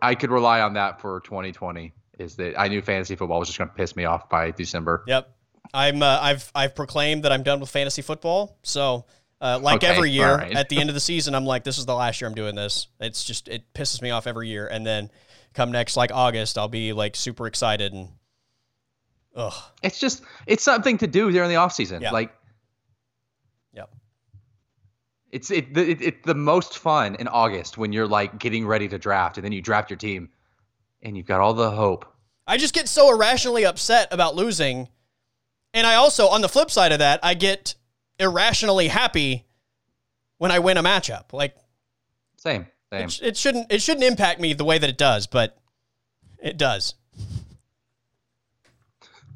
I could rely on that for 2020 is that I knew fantasy football was just going to piss me off by December. Yep. I'm uh, I've I've proclaimed that I'm done with fantasy football. So, uh, like Okay, every year all right. at the end of the season, I'm like, this is the last year I'm doing this. It's just it pisses me off every year, and then come next like August, I'll be like super excited and ugh. It's just it's something to do during the off season. Yeah. Like Yep. It's it, the- it it's the most fun in August when you're like getting ready to draft and then you draft your team and you've got all the hope. I just get so irrationally upset about losing. And I also, on the flip side of that, I get irrationally happy when I win a matchup. Like Same. Same. it, it shouldn't it shouldn't impact me the way that it does, but it does.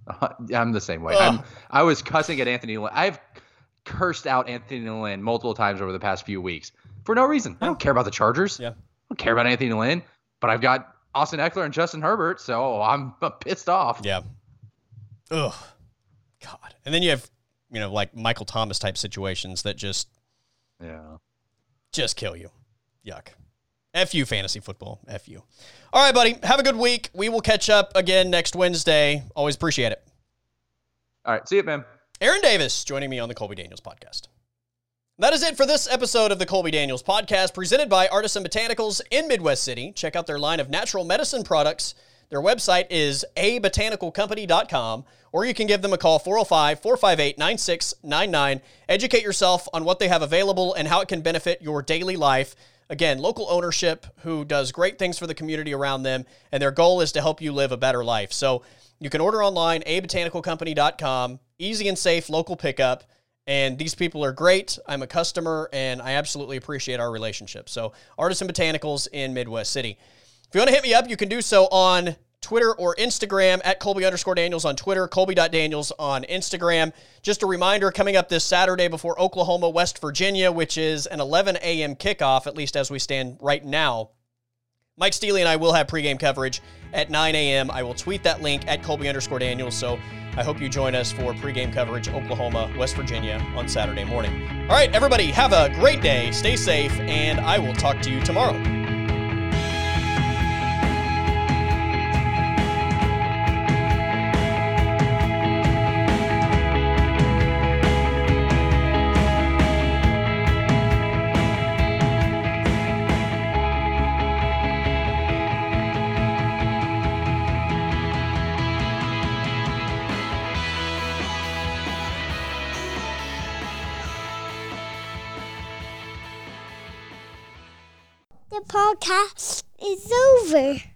I'm the same way. I'm, I was cussing at Anthony Lynn. I've cursed out Anthony Lynn multiple times over the past few weeks for no reason. I don't care about the Chargers. Yeah. I don't care about Anthony Lynn, but I've got Austin Ekeler and Justin Herbert, so I'm pissed off. Yeah. Ugh. God. And then you have, you know, like Michael Thomas type situations that just Yeah. just kill you. Yuck. F you, fantasy football. F you. All right, buddy. Have a good week. We will catch up again next Wednesday. Always appreciate it. All right. See you, man. Aaron Davis joining me on the Colby Daniels podcast. That is it for this episode of the Colby Daniels podcast, presented by Artisan Botanicals in Midwest City. Check out their line of natural medicine products. Their website is abotanicalcompany.com, or you can give them a call 405 458 9699. Educate yourself on what they have available and how it can benefit your daily life. Again, local ownership who does great things for the community around them, and their goal is to help you live a better life. So you can order online, abotanicalcompany.com, easy and safe local pickup. And these people are great. I'm a customer and I absolutely appreciate our relationship. So, Artisan Botanicals in Midwest City. If you want to hit me up, you can do so on Twitter or Instagram at Colby underscore Daniels on Twitter, Colby.Daniels on Instagram. Just a reminder coming up this Saturday before Oklahoma, West Virginia, which is an 11 a.m. kickoff, at least as we stand right now. Mike Steely and I will have pregame coverage at 9 a.m. I will tweet that link at Colby underscore Daniels. So I hope you join us for pregame coverage, Oklahoma, West Virginia on Saturday morning. All right, everybody, have a great day. Stay safe, and I will talk to you tomorrow. Podcast is over.